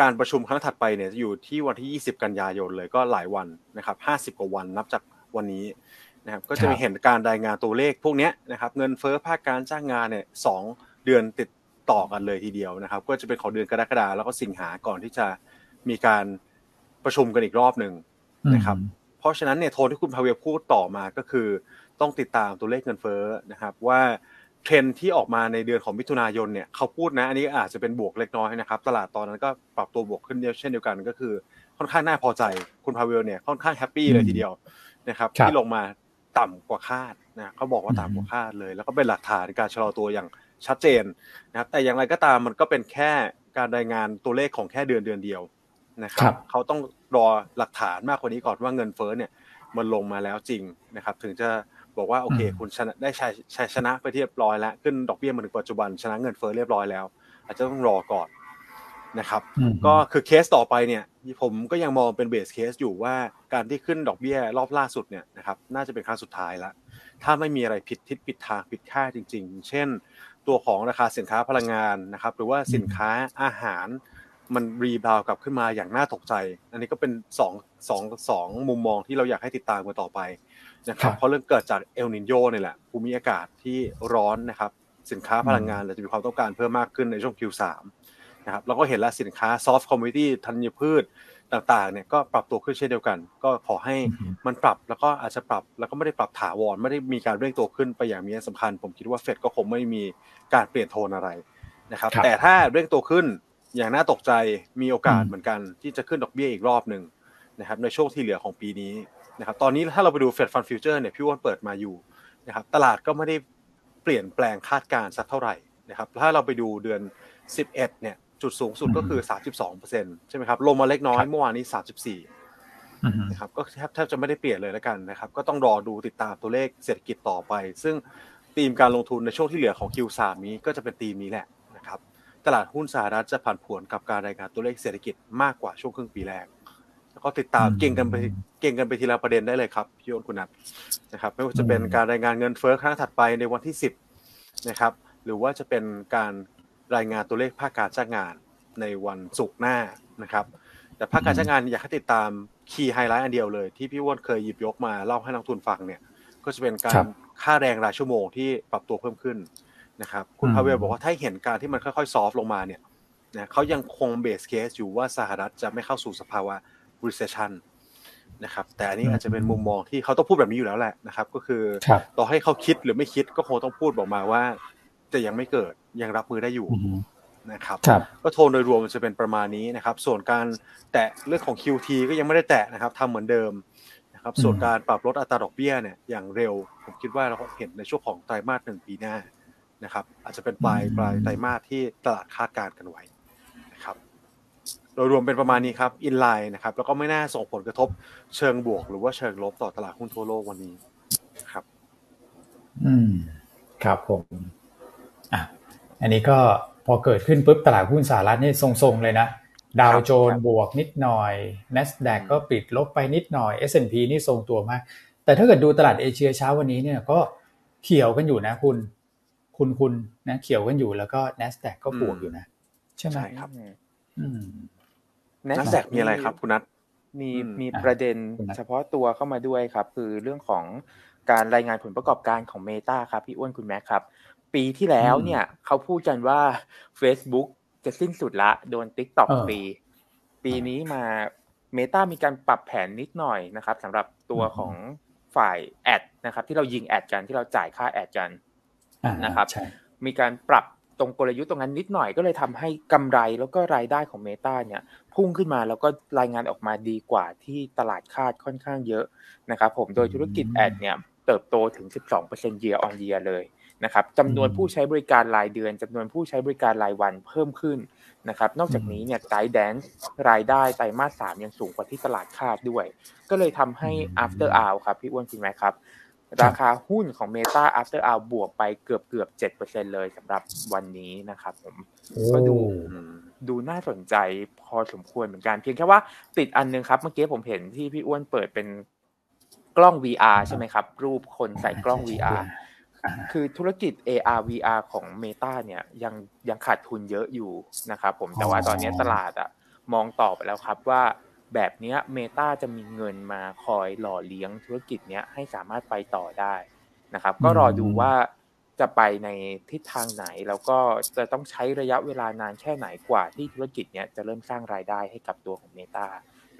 การประชุมครั้งถัดไปเนี่ยจะอยู่ที่วันที่ 20 กันยายนเลยก็หลายวันนะครับ50 กว่าวันนับจากวันนี้นะครับก็จะมีเห็นการรายงานตัวเลขพวกนี้นะครับเงินเฟ้อภาคการจ้างงานเนี่ยสองเดือนติดต่อกันเลยทีเดียวนะครับ ก็จะเป็นของเดือนกรกฎาแล้วก็สิงหาก่อนที่จะมีการประชุมกันอีกรอบหนึ่งนะครับ เพราะฉะนั้นเนี่ยโทนที่คุณพาเวลพูดต่อมาก็คือ ต้องติดตามตัวเลขเงินเฟ้อนะครับว่าเทรนที่ออกมาในเดือนของมิถุนายนเนี่ยเขาพูดนะอันนี้อาจจะเป็นบวกเล็กน้อยนะครับ ตลาดตอนนั้นก็ปรับตัวบวกขึ้นเช่นเดียวกันก็คือ ค่อนข้างน่าพอใจคุณพาเวลเนี่ยค่อนข้างแฮปปี้เลยทีเดียวนะครับ ที่ลงมาต่ำกว่าคาดนะเขาบอกว่าต่ำกว่าคาดเลย แล้วก็เป็นหลักฐานในการชะลอตัวอย่างชัดเจนนะครับ แต่อย่างไรก็ตามมันก็เป็นแค่การรายงานตัวเลขของแค่เดือนเดือนเดียวนะครับเขาต้อง รอหลักฐานมากกว่านี้ก่อนว่าเงินเฟ้อเนี่ยมันลงมาแล้วจริงนะครับ ถึงจะบอกว่าโอเค คุณชนะได้ชัยชัยชนะไปเรียบร้อยแล้วขึ้นดอกเบี้ยมาถึงปัจจุบันชนะเงินเฟ้อเรียบร้อยแล้ว อาจจะต้องรอก่อนนะครับ ก็คือเคสต่อไปเนี่ยผมก็ยังมองเป็น base case อยู่ว่าการที่ขึ้นดอกเบี้ยรอบล่าสุดเนี่ยนะครับน่าจะเป็นครั้งสุดท้ายแล้วถ้าไม่มีอะไรผิดทิศผิดทางผิดคาดจริง ๆ เช่น ตัวของราคาสินค้าพลังงานนะครับ หรือว่าสินค้าอาหาร มัน rebound กลับขึ้นมาอย่างน่าตกใจ อันนี้ก็เป็น2องสองสองมุมมองที่เราอยากให้ติดตามกันต่อไปนะครับเพราะเรื่องเกิดจากเอลนีโญนี่แหละภูมิอากาศที่ร้อนนะครับ สินค้าพลังงานเราจะมีความต้องการเพิ่มมากขึ้นในช่วง Q3 นะครับเราก็เห็นแล้วสินค้า soft commodity ธัญพืชต่างๆเนี่ยก็ปรับตัวขึ้นเช่นเดียวกัน ก็ขอให้มันปรับแล้วก็อาจจะปรับแล้วก็ไม่ได้ปรับถาวรไม่ได้มีการเร่งตัวขึ้นไปอย่างมีนัยสำคัญ ผมคิดว่าเฟดก็คงไม่มีการเปลี่ยนโทนอะไรนะครับแต่ถ้าเร่งตัวขึ้น อย่างน่าตกใจมีโอกาสเหมือนกันที่จะขึ้นดอกเบี้ยอีกรอบหนึ่งนะครับในช่วงที่เหลือของปีนี้นะครับตอนนี้ถ้าเราไปดูเฟดฟันฟิวเจอร์เนี่ยพี่วอนเปิดมาอยู่นะครับตลาดก็ไม่ได้เปลี่ยนแปลงคาดการณ์สักเท่าไหร่นะครับถ้าเราไปดูเดือน 11เนี่ยจุดสูงสุดก็คือ 32%ใช่ไหมครับลงมาเล็กน้อยเมื่อวานนี้ 34นะครับก็แทบแทบจะไม่ได้เปลี่ยนเลยแล้วกันนะครับก็ต้องรอดูติดตามตัวเลขเศรษฐกิจต่อไป ซึ่งธีมการลงทุนในช่วงที่เหลือของ Q3 นี้ก็จะเป็นธีมนี้แหละนะครับ ตลาดหุ้นสหรัฐจะผันผวนกับการรายงานตัวเลขเศรษฐกิจมากกว่าช่วงครึ่งปีแรก แล้วก็ติดตามเก่งกันไปเก่งกันไปทีละประเด็นได้เลยครับพี่โอนคุณนัทนะครับ ไม่ว่าจะเป็นการรายงานเงินเฟ้อครั้งถัดไปในวันที่ 10นะครับหรือว่าจะเป็นการรายงานตัวเลขภาคการจ้างงานในวันศุกร์หน้านะครับ แต่ภาคการจ้างงานอยากให้ติดตามคีย์ไฮไลท์อันเดียวเลย ที่พี่อ้วนเคยหยิบยกมาเล่าให้นักทุนฟังเนี่ย ก็จะเป็นการค่าแรงรายชั่วโมงที่ปรับตัวเพิ่มขึ้น นะครับคุณพาเวลบอกว่าถ้าเห็นการที่มันค่อยๆซอฟลงมาเนี่ยนะเขายังคงเบสเคสอยู่ว่าสหรัฐจะไม่เข้าสู่สภาวะ recession นะครับแต่อันนี้อาจจะเป็นมุมมองที่เขาต้องพูดแบบนี้อยู่แล้วแหละนะครับ ก็คือต่อให้เขาคิดหรือไม่คิดก็คงต้องพูดบอกมาว่า จะยังไม่เกิดยังรับมือได้อยู่นะครับก็โทนโดยรวมมันจะเป็นประมาณนี้นะครับ ส่วนการแตะเรื่องของ QT ก็ยังไม่ได้แตะนะครับทำเหมือนเดิมนะครับส่วนการปรับลดอัตราดอกเบี้ยเนี่ยอย่างเร็ว ผมคิดว่าเราเห็นในช่วงของไตรมาสหนึ่งปีหน้า นะครับ อาจจะเป็นปลายปลายไตรมาสที่ตลาดคาดการณ์กันไว้นะครับโดยรวมเป็นประมาณนี้ครับอินไลน์นะครับ แล้วก็ไม่น่าส่งผลกระทบเชิงบวก หรือว่าเชิงลบต่อตลาดหุ้นทั่วโลกวันนี้ครับ อืม ครับผมอะอันนี้ก็พอเกิดขึ้นปุ๊บตลาดหุ้นสหรัฐนี่ทรงๆเลยนะดาวโจนบวกนิดหน่อย NASDAQ ก็ปิดลบไปนิดหน่อย S&P นี่ทรงตัวมาก แต่ถ้าเกิดดูตลาดเอเชียเช้าวันนี้เนี่ยก็เขียวกันอยู่นะคุณ คุณคุณนะเขียวกันอยู่แล้วก็ NASDAQ ก็บวกอยู่นะ ใช่ไหมใช่ครับอืมนักแสกมีอะไรครับคุณนัทมีมีประเด็นเฉพาะตัวเข้ามาด้วยครับ คือเรื่องของการรายงานผลประกอบการของ Meta ครับพี่อ้วนคุณแม็กครับ ปีที่แล้วเนี่ยเขาพูดกันว่า Facebook จะสิ้นสุดละ โดน TikTok ปี ปีนี้มา Meta มีการปรับแผนนิดหน่อยนะครับสำหรับตัวของฝ่ายแอดนะครับ ที่เรายิงแอดกันที่เราจ่ายค่าแอดกัน นะครับ มีการปรับตรงกลยุทธ์ตรงนั้นนิดหน่อยก็เลยทำให้กำไรแล้วก็รายได้ของ Meta เนี่ยพุ่งขึ้นมาแล้วก็รายงานออกมาดีกว่าที่ตลาดคาดค่อนข้างเยอะนะครับผมโดยธุรกิจแอดเนี่ยเติบโตถึง 12% year on year เลยนะครับจำนวนผู้ใช้บริการรายเดือนจำนวนผู้ใช้บริการรายวันเพิ่มขึ้นนะครับ นอกจากนี้เนี่ยไกด์แดนซ์รายได้ไตรมาสสามยังสูงกว่าที่ตลาดคาดด้วย ก็เลยทำให้ after hour ครับพี่อ้วนคุณแม่ครับ ราคาหุ้นของ Meta after hour บวกไปเกือบเกือบเจ็ดเปอร์เซ็นเลยสำหรับวันนี้นะครับผมก็ดูดูน่าสนใจพอสมควรเหมือนกัน เพียงแค่ว่าติดอันนึงครับ เมื่อกี้ผมเห็นที่พี่อ้วนเปิดเป็นกล้อง VR ใช่ไหมครับ รูปคนใส่กล้อง VR คือธุรกิจ AR VR ของ Meta เนี่ยยังยังขาดทุนเยอะอยู่นะครับผมแต่ว่าตอนนี้ตลาดอะมองต่อไปแล้วครับว่า แบบนี้เมตาจะมีเงินมาคอยหล่อเลี้ยงธุรกิจเนี้ยให้สามารถไปต่อได้นะครับ ก็รอดูว่าจะไปในทิศทางไหน แล้วก็จะต้องใช้ระยะเวลานานแค่ไหนกว่าที่ธุรกิจเนี้ยจะเริ่มสร้างรายได้ให้กับตัวของเมตา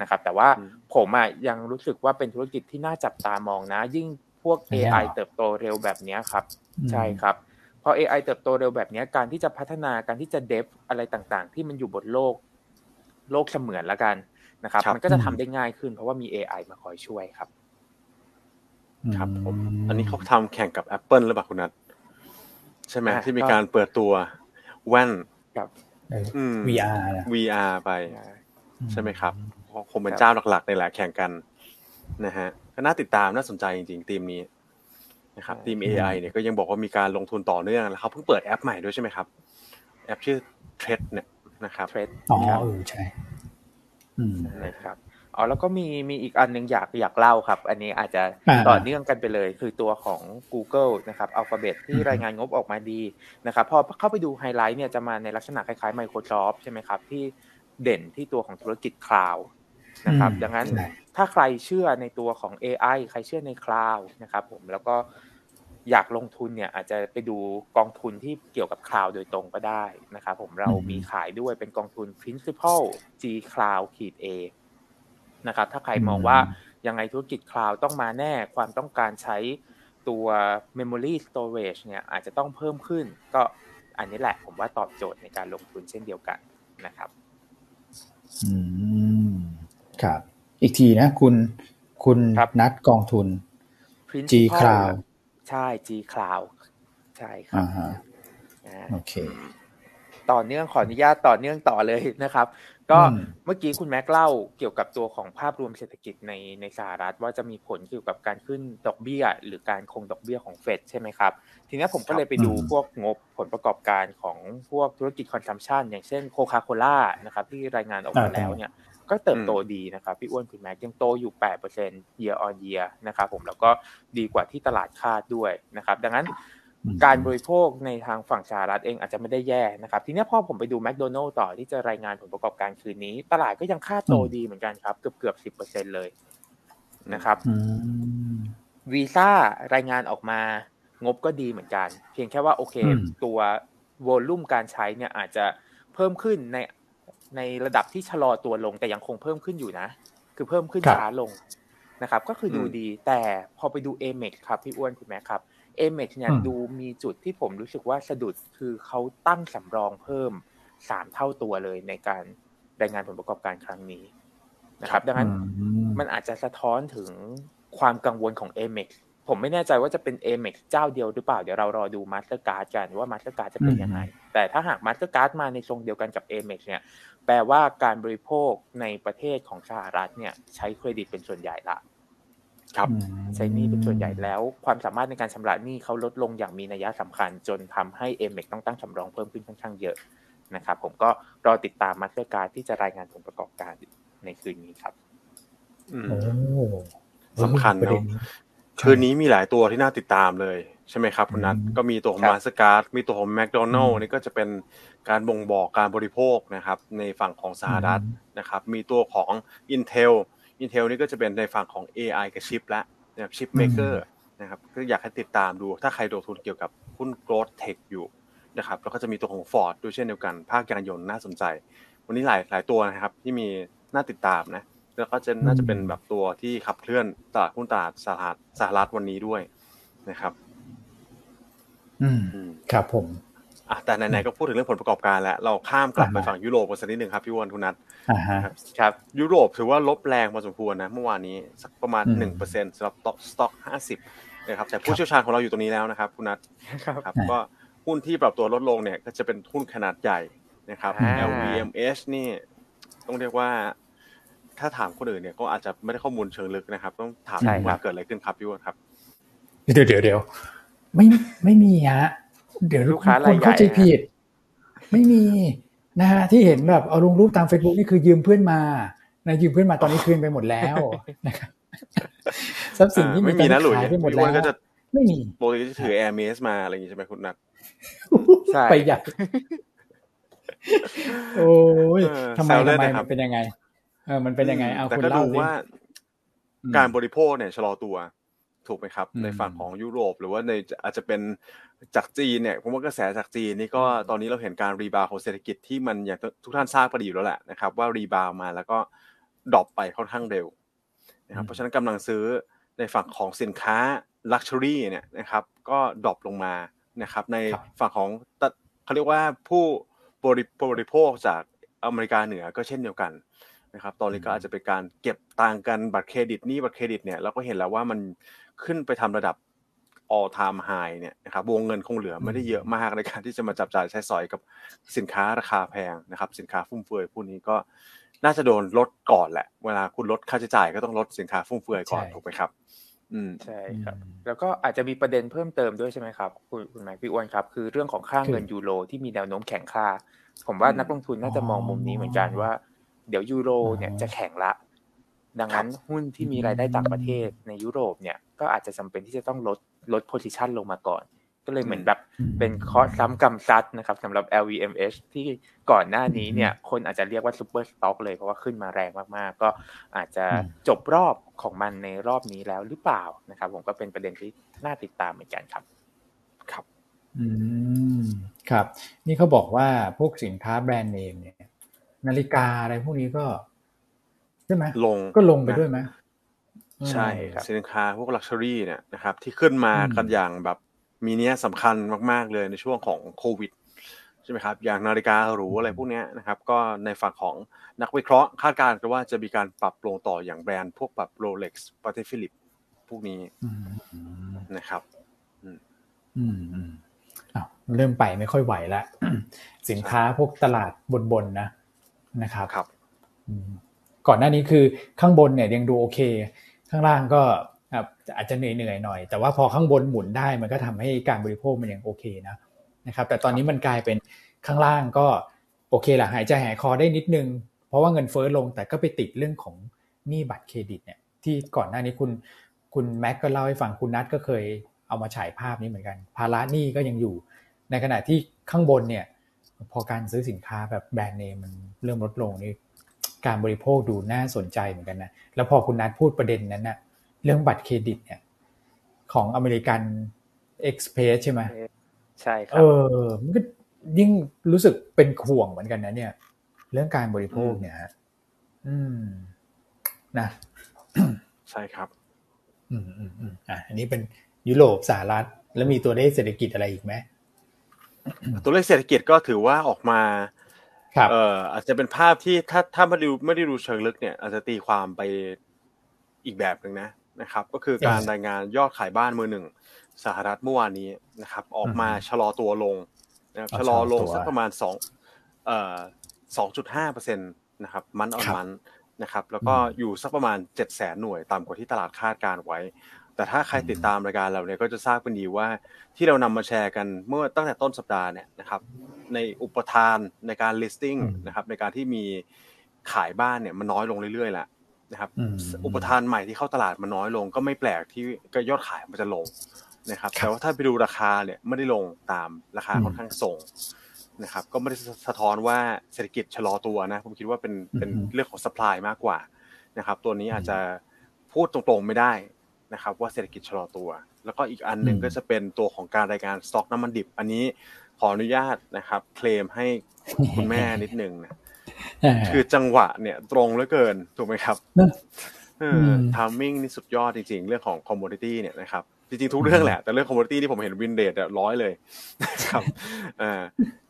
นะครับ แต่ว่าผมอะยังรู้สึกว่าเป็นธุรกิจที่น่าจับตามองนะ ยิ่งพวก AI เติบโตเร็วแบบนี้ครับ ใช่ครับพอ AI เติบโตเร็วแบบนี้การที่จะพัฒนาการที่จะเดฟอะไรต่างๆ ที่มันอยู่บนโลก โลกเสมือนละกัน นะครับมันก็จะทำได้ง่ายขึ้นเพราะว่ามี AI มาคอยช่วยครับ ครับผมอันนี้เขาทำแข่งกับ Apple หรือเปล่าคุณนัทใช่ไหมที่มีการเปิดตัวแว่นกับ VR VR ไป ใช่ไหมครับคงเป็นเจ้าหลักๆในแหละแข่งกันนะฮะก็น่าติดตามน่าสนใจจริงๆทีมนี้นะครับทีม AI เนี่ยก็ยังบอกว่ามีการลงทุนต่อเนื่องแล้วเขาเพิ่งเปิดแอปใหม่ด้วยใช่ไหมครับ แอปชื่อเทรดเนี่ยนะครับเทรดอ๋อเออใช่อืม นะครับอ๋อแล้วก็มีมีอีกอันหนึ่งอยากอยากเล่าครับ อันนี้อาจจะต่อเนื่องกันไปเลย คือตัวของ Google นะครับ Alphabet ที่รายงานงบออกมาดีนะครับพอเข้าไปดูไฮไลท์เนี่ยจะมาในลักษณะคล้ายๆ Microsoft ใช่ไหมครับ ที่เด่นที่ตัวของธุรกิจ cloud นะครับดังนั้นถ้าใครเชื่อในตัวของ AI ใครเชื่อใน cloud นะครับผมแล้วก็ อยากลงทุนเนี่ยอาจจะไปดูกองทุนที่เกี่ยวกับ cloud โดยตรงก็ได้นะครับผมเรามีขายด้วยเป็นกองทุน Principal GCLOUD ขีด A นะครับถ้าใครมองว่ายังไงธุรกิจ cloud ต้องมาแน่ความต้องการใช้ตัว memory storage เนี่ยอาจจะต้องเพิ่มขึ้น ก็อันนี้แหละผมว่าตอบโจทย์ในการลงทุนเช่นเดียวกันนะครับอืมครับ อีกทีนะ คุณคุณนัดกองทุน G Cloud ใช่ G Cloud ใช่ครัอ่าฮะโอเค ต่อเนื่องขออนุญาตต่อเนื่องต่อเลยนะครับ ก็อืมเมื่อกี้คุณแม็กเล่าเกี่ยวกับตัวของภาพรวมเศรษฐกิจในในสหรัฐ ว่าจะมีผลเกี่ยวกับการขึ้นดอกเบี้ย หรือการคงดอกเบี้ยของเฟดใช่ไหมครับ ทีนี้ผมก็เลยไปดูอืมพวกงบผลประกอบการของพวกธุรกิจ consumption อย่างเช่นโคคาโคล่านะครับที่รายงานออกมาแล้วเนี่ย ก็เติบโตดีนะครับพี่อ้วนคุณแม็กยังโตอยู่ 8% year on year นะครับผมแล้วก็ดีกว่าที่ตลาดคาดด้วยนะครับ ดังนั้นอืมการบริโภคในทางฝั่งสหรัฐเองอาจจะไม่ได้แย่นะครับ ทีนี้พอผมไปดู McDonald's ต่อที่จะรายงานผลประกอบการคืนนี้ ตลาดก็ยังคาดโตดีเหมือนกันครับ เกือบเกือบสิบเปอร์เซ็นต์เลยนะครับอืมวีซ่ารายงานออกมางบก็ดีเหมือนกัน เพียงแค่ว่าโอเคอืมตัวโวลุ่มการใช้เนี่ยอาจจะเพิ่มขึ้นใน ในระดับที่ชะลอตัวลงแต่ยังคงเพิ่มขึ้นอยู่นะ คือเพิ่มขึ้นครับช้าลงนะครับ ก็คือดูอืมดี แต่พอไปดู a m e x ครับพี่อ้วนคุณแม่ครับ a m e x เนี่ยอืมดูมีจุดที่ผมรู้สึกว่าสะดุดคือเขาตั้งสำรองเพิ่มสามเท่าตัวเลยในการรายงานผลประกอบการครั้งนี้นะครับ ดังนั้นอืมมันอาจจะสะท้อนถึงความกังวลของ a m e x ผมไม่แน่ใจว่าจะเป็น a m e x เจ้าเดียวหรือเปล่า เดี๋ยวเรารอดู Mastercard กันว่า Mastercard จะเป็นยังไง แต่ถ้าหาก Mastercard มาในทรงเดียวกันกับ a m e x เนี่ย แปลว่าการบริโภคในประเทศของสหรัฐเนี่ย ใช้เครดิตเป็นส่วนใหญ่ละ ครับอืมใช้หนี้เป็นส่วนใหญ่แล้ว ความสามารถในการชำระหนี้เขาลดลงอย่างมีนัยสำคัญ จนทำให้ a m e x ต้องตั้งสำรองเพิ่มขึ้นค่อนข้างเยอะนะครับ ผมก็รอติดตาม Mastercard ที่จะรายงานผลประกอบการในคืนนี้ครับอืมโอ้สำคัญเนอะประเด็นนี้ คืนนี้มีหลายตัวที่น่าติดตามเลยใช่ไหมครับคุณนัทอืมก็มีตัวของครับ Mastercard มีตัวของแมคโดนัลอืล์มนี่ก็จะเป็นการบ่งบอกการบริโภคนะครับ ในฝั่งของสหรัฐนะครับ มีตัวของ Intel Intel นี่ก็จะเป็นในฝั่งของ AI กับชิปและนะครับ chip maker นะครับก็อยากให้ติดตามดู ถ้าใครลงทุนเกี่ยวกับหุ้น growth tech อยู่นะครับแล้วก็จะมีตัวของ Ford ด้วยเช่นเดียวกัน ภาคยานยนต์น่าสนใจ วันนี้หลายหลายตัวนะครับที่มีน่าติดตามนะ แล้วก็จะน่าจะเป็นแบบตัวที่ขับเคลื่อนตลาดหุ้นตลาดสหรัฐสหรัฐวันนี้ด้วยนะครับ อืมอืมครับผมอะแต่ไหนๆก็พูดถึงเรื่องผลประกอบการแล้ว เราข้ามกลับไปอ่าฮะฝั่งยุโรปกันสักนิดหนึ่งครับพี่อ้วนคุณนัทอ่าฮะครับยุโรปถือว่าลบแรงพอสมควรนะ เมื่อวานนี้สักประมาณอืมหนึ่งเปอร์เซ็นต์สำหรับสต็อกห้าสิบนะครับแต่คผู้รับเชี่ยวชาญของเราอยู่ตรงนี้แล้วนะครับคุณนัทครับครับอ่าก็หุ้นที่ปรับตัวลดลงเนี่ยก็จะเป็นหุ้นขนาดใหญ่นะครับอ่า LVMH นี่ต้องเรียกว่า ถ้าถามคนอื่นเนี่ยก็อาจจะไม่ได้ข้อมูลเชิงลึกนะครับ ต้องถามใช่ครับ ว่าเกิดอะไรขึ้นครับพี่อ้วนครับ เดี๋ยวเดี๋ยวเดี๋ยวไม่ไม่มีฮะเดี๋ยวลูกค้าครายนใหญ่เข้าใจผิด ไม่มีนะฮะที่เห็นแบบเอาลงรูปตาม Facebook นี่คือยืมเพื่อนมานะยืมเพื่อนมาตอนนี้คืนไปหมดแล้วนะครับทรัพย์สินที่อ่าไม่มีนะหลุยขายไปหมดพี่แล้อ้วนวก็จะไม่มีปกติจะถือ Air m a s มาอะไรอย่างงี้ใช่ไหมคุณนัท ใช่ ไปใหญ่โอ้ยเออทำไมแซวเล่ทำนไมนะครับ มันเป็นยังไง เออมันเป็นยังไงเอาแต่คุณก็เล่าดูสิว่าอืมการบริโภคเนี่ยชะลอตัว ถูกไหมครับอืมในฝั่งของยุโรป หรือว่าในอาจจะเป็นจากจีนเนี่ยผมว่ากระแสจากจีนนี่ก็ตอนนี้เราเห็นการรีบาวของเศรษฐกิจที่มันอย่างทุกท่านทราบกันดีอยู่แล้วแหละนะครับ ว่า rebound มาแล้วก็ drop ไปค่อนข้างเร็วนะครับเพราะฉะนั้นกำลังซื้อในฝั่งของสินค้า luxury เนี่ยนะครับ ก็ drop ลงมานะครับ ในครับฝั่งของตะเขาเรียกว่าผู้บริบริโภคจากอเมริกาเหนือก็เช่นเดียวกัน นะครับตอนนี้ก็อาจจะเป็นการเก็บตังค์กันบัตรเครดิตหนี้บัตรเครดิตเนี่ยเราก็เห็นแล้วว่ามันขึ้นไปทำระดับ all time high เนี่ยนะครับวงเงินคงเหลือไม่ได้เยอะมากในการที่จะมาจับจ่ายใช้สอยกับสินค้าราคาแพงนะครับ สินค้าฟุ่มเฟือยพวกนี้ก็น่าจะโดนลดก่อนแหละ เวลาคุณลดค่าใช้จ่ายก็ต้องลดสินค้าฟุ่มเฟือยก่อนใช่ถูกไหมครับ อืมใช่ครับอืมแล้วก็อาจจะมีประเด็นเพิ่มเติมด้วยใช่ไหมครับ คุณคุณแม็กพี่อ้วนครับ คือเรื่องของค่าเงินคือยูโรที่มีแนวโน้มแข็งค่า ผมว่าอืมนักลงทุนน่าจะมองมุมนี้เหมือนกันว่า เดี๋ยวยูโรเนี่ยอ๋อจะแข็งละ ดังนั้นหุ้นที่มีรายได้ต่างประเทศในยุโรปเนี่ยก็อาจจะจำเป็นที่จะต้องลดลดโพซิชันลงมาก่อน ก็เลยเหมือนแบบอืมเป็นเคราะห์ซ้ำกรรมซัดนะครับสำหรับ LVMH ที่ก่อนหน้านี้เนี่ยคนอาจจะเรียกว่า super stock เลยเพราะว่าขึ้นมาแรงมากๆ ก็อาจจะอืมจบรอบของมันในรอบนี้แล้วหรือเปล่านะครับ ผมก็เป็นประเด็นที่น่าติดตามเหมือนกันครับอืมครับ นี่เขาบอกว่าพวกสินค้าแบรนด์เนมเนี่ย นาฬิกาอะไรพวกนี้ก็ใช่ไหมลงก็ลงไปด้วยไหมใช่ครับสินค้าพวก luxury เนี่ยนะครับ ที่ขึ้นมาอืมกันอย่างแบบมีเนี้ยสำคัญมากๆเลยในช่วงของโควิดใช่ไหมครับอย่างนาฬิกาหรูอะไรพวกเนี้ยนะครับ ก็ในฝั่งของนักวิเคราะห์คาดการณ์กันว่าจะมีการปรับลงต่ออย่างแบรนด์พวกแบบโรเล็กซ์ปาเต็กฟิลิปป์พวกนี้อืมนะครับอืมอืมอ้าวเริ่มไปไม่ค่อยไหวแล้วสินค้าพวกตลาดบนๆนะ นะครับครับก่อนหน้านี้คือข้างบนเนี่ยยังดูโอเค ข้างล่างก็อาจจะเหนื่อยๆหน่อย แต่ว่าพอข้างบนหมุนได้มันก็ทำให้การบริโภคมันยังโอเคนะนะครับ แต่ตอนนี้มันกลายเป็นข้างล่างก็โอเคแหละหายใจหายคอได้นิดนึง เพราะว่าเงินเฟ้อลงแต่ก็ไปติดเรื่องของหนี้บัตรเครดิตเนี่ยที่ก่อนหน้านี้คุณคุณแม็กก็เล่าให้ฟังคุณนัทก็เคยเอามาฉายภาพนี้เหมือนกัน ภาระหนี้ก็ยังอยู่ ในขณะที่ข้างบนเนี่ย พอการซื้อสินค้าแบบแบรนด์เนมมันเริ่มลดลงนี่การบริโภคดูน่าสนใจเหมือนกันนะแล้วพอคุณนัทพูดประเด็นนั้นนะเรื่องบัตรเครดิตเนี่ยของอเมริกันเอ็กซ์เพสใช่ไหมใช่ครับเออมันก็ยิ่งรู้สึกเป็นข่วงเหมือนกันนะเนี่ย เรื่องการบริโภคเนี่ยฮะอืมนะใช่ครับ อืมอืมอืมอะอันนี้เป็นยุโรปสหรัฐ แล้วมีตัวเลขเศรษฐกิจอะไรอีกไหม ตัวเลขเศรษฐกิจก็ถือว่าออกมาครับเอ่ออาจจะเป็นภาพที่ถ้าถ้าไม่ดูไม่ได้ดูเชิงลึกเนี่ย อาจจะตีความไปอีกแบบหนึ่งนะนะครับ ก็คือการรายงานยอดขายบ้านมือหนึ่งสหรัฐเมื่อวานนี้นะครับ ออกมาชะลอตัวลงนะครับชะลอลงสักประมาณสองเอ่อสองจุดห้าเปอร์เซ็นตนะครับมันออนมันนะครับ แล้วก็อยู่สักประมาณเจ็ดแสนหน่วยต่ำกว่าที่ตลาดคาดการไว้ แต่ถ้าใครติดตามรายการเราเนี่ยก็จะทราบกันดีว่าที่เรานำมาแชร์กันเมื่อตั้งแต่ต้นสัปดาห์เนี่ยนะครับ ในอุปทานในการ listing นะครับ ในการที่มีขายบ้านเนี่ยมันน้อยลงเรื่อยๆแหละนะครับ อุปทานใหม่ที่เข้าตลาดมันน้อยลง ก็ไม่แปลกที่ก็ยอดขายมันจะลงนะครับ แต่ว่าถ้าไปดูราคาเนี่ยไม่ได้ลงตามราคาค่อนข้างส่งนะครับ ก็ไม่ได้สะท้อนว่าเศรษฐกิจชะลอตัวนะผมคิดว่าเป็นเป็นเรื่องของ supply มากกว่านะครับ ตัวนี้อาจจะพูดตรงๆไม่ได้ นะครับว่าเศรษฐกิจชะลอตัว แล้วก็อีกอันหนึ่งก็จะเป็นตัวของการรายงานสต็อกน้ำมันดิบ อันนี้ขออนุญาตนะครับ เคลมให้คุณแม่นิดนึงนะคือจังหวะเนี่ยตรงเหลือเกินถูกไหมครับ timing นี่สุดยอดจริงๆ เรื่องของ commodity เนี่ยนะครับจริงๆทุกเรื่องแหละ แต่เรื่อง commodity ที่ผมเห็นวินเดทร้อยเลยครับอ่า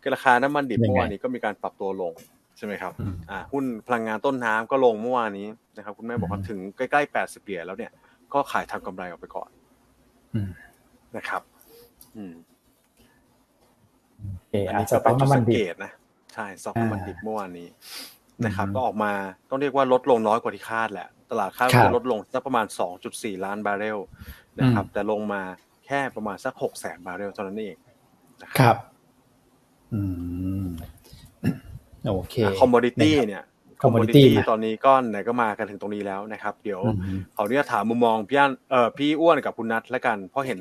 ก็ราคาน้ำมันดิบเมื่อวานนี้ก็มีการปรับตัวลงใช่ไหมครับอ่าหุ้นพลังงานต้นน้ำก็ลงเมื่อวานนี้นะครับ คุณแม่บอกว่าถึงใกล้ๆแปดสิบเหรียญแล้วเนี่ย ก็ขายทำกำไรออกไปก่อนนะครับ อืมอันนี้จะเป็นจุดสังเกตนะใช่ซอกน้ำมันดิบเมื่อวานนี้นะครับ ก็ออกมาต้องเรียกว่าลดลงน้อยกว่าที่คาดแหละ ตลาดคาดว่าลดลงสักประมาณ 2.4 ล้านบาร์เรลนะครับ แต่ลงมาแค่ประมาณสักหกแสนบาร์เรลเท่านั้นเองครับ อืมโอเคคอมมอดิตี้เนี่ย commodity ตอนนี้ก้อนไหนก็มากันถึงตรงนี้แล้วนะครับ เดี๋ยวเขาเนี่ยถามมุมมองพี่อ้วนเอ่อพี่อ้วนกับคุณนัทแล้วกัน เพราะเห็น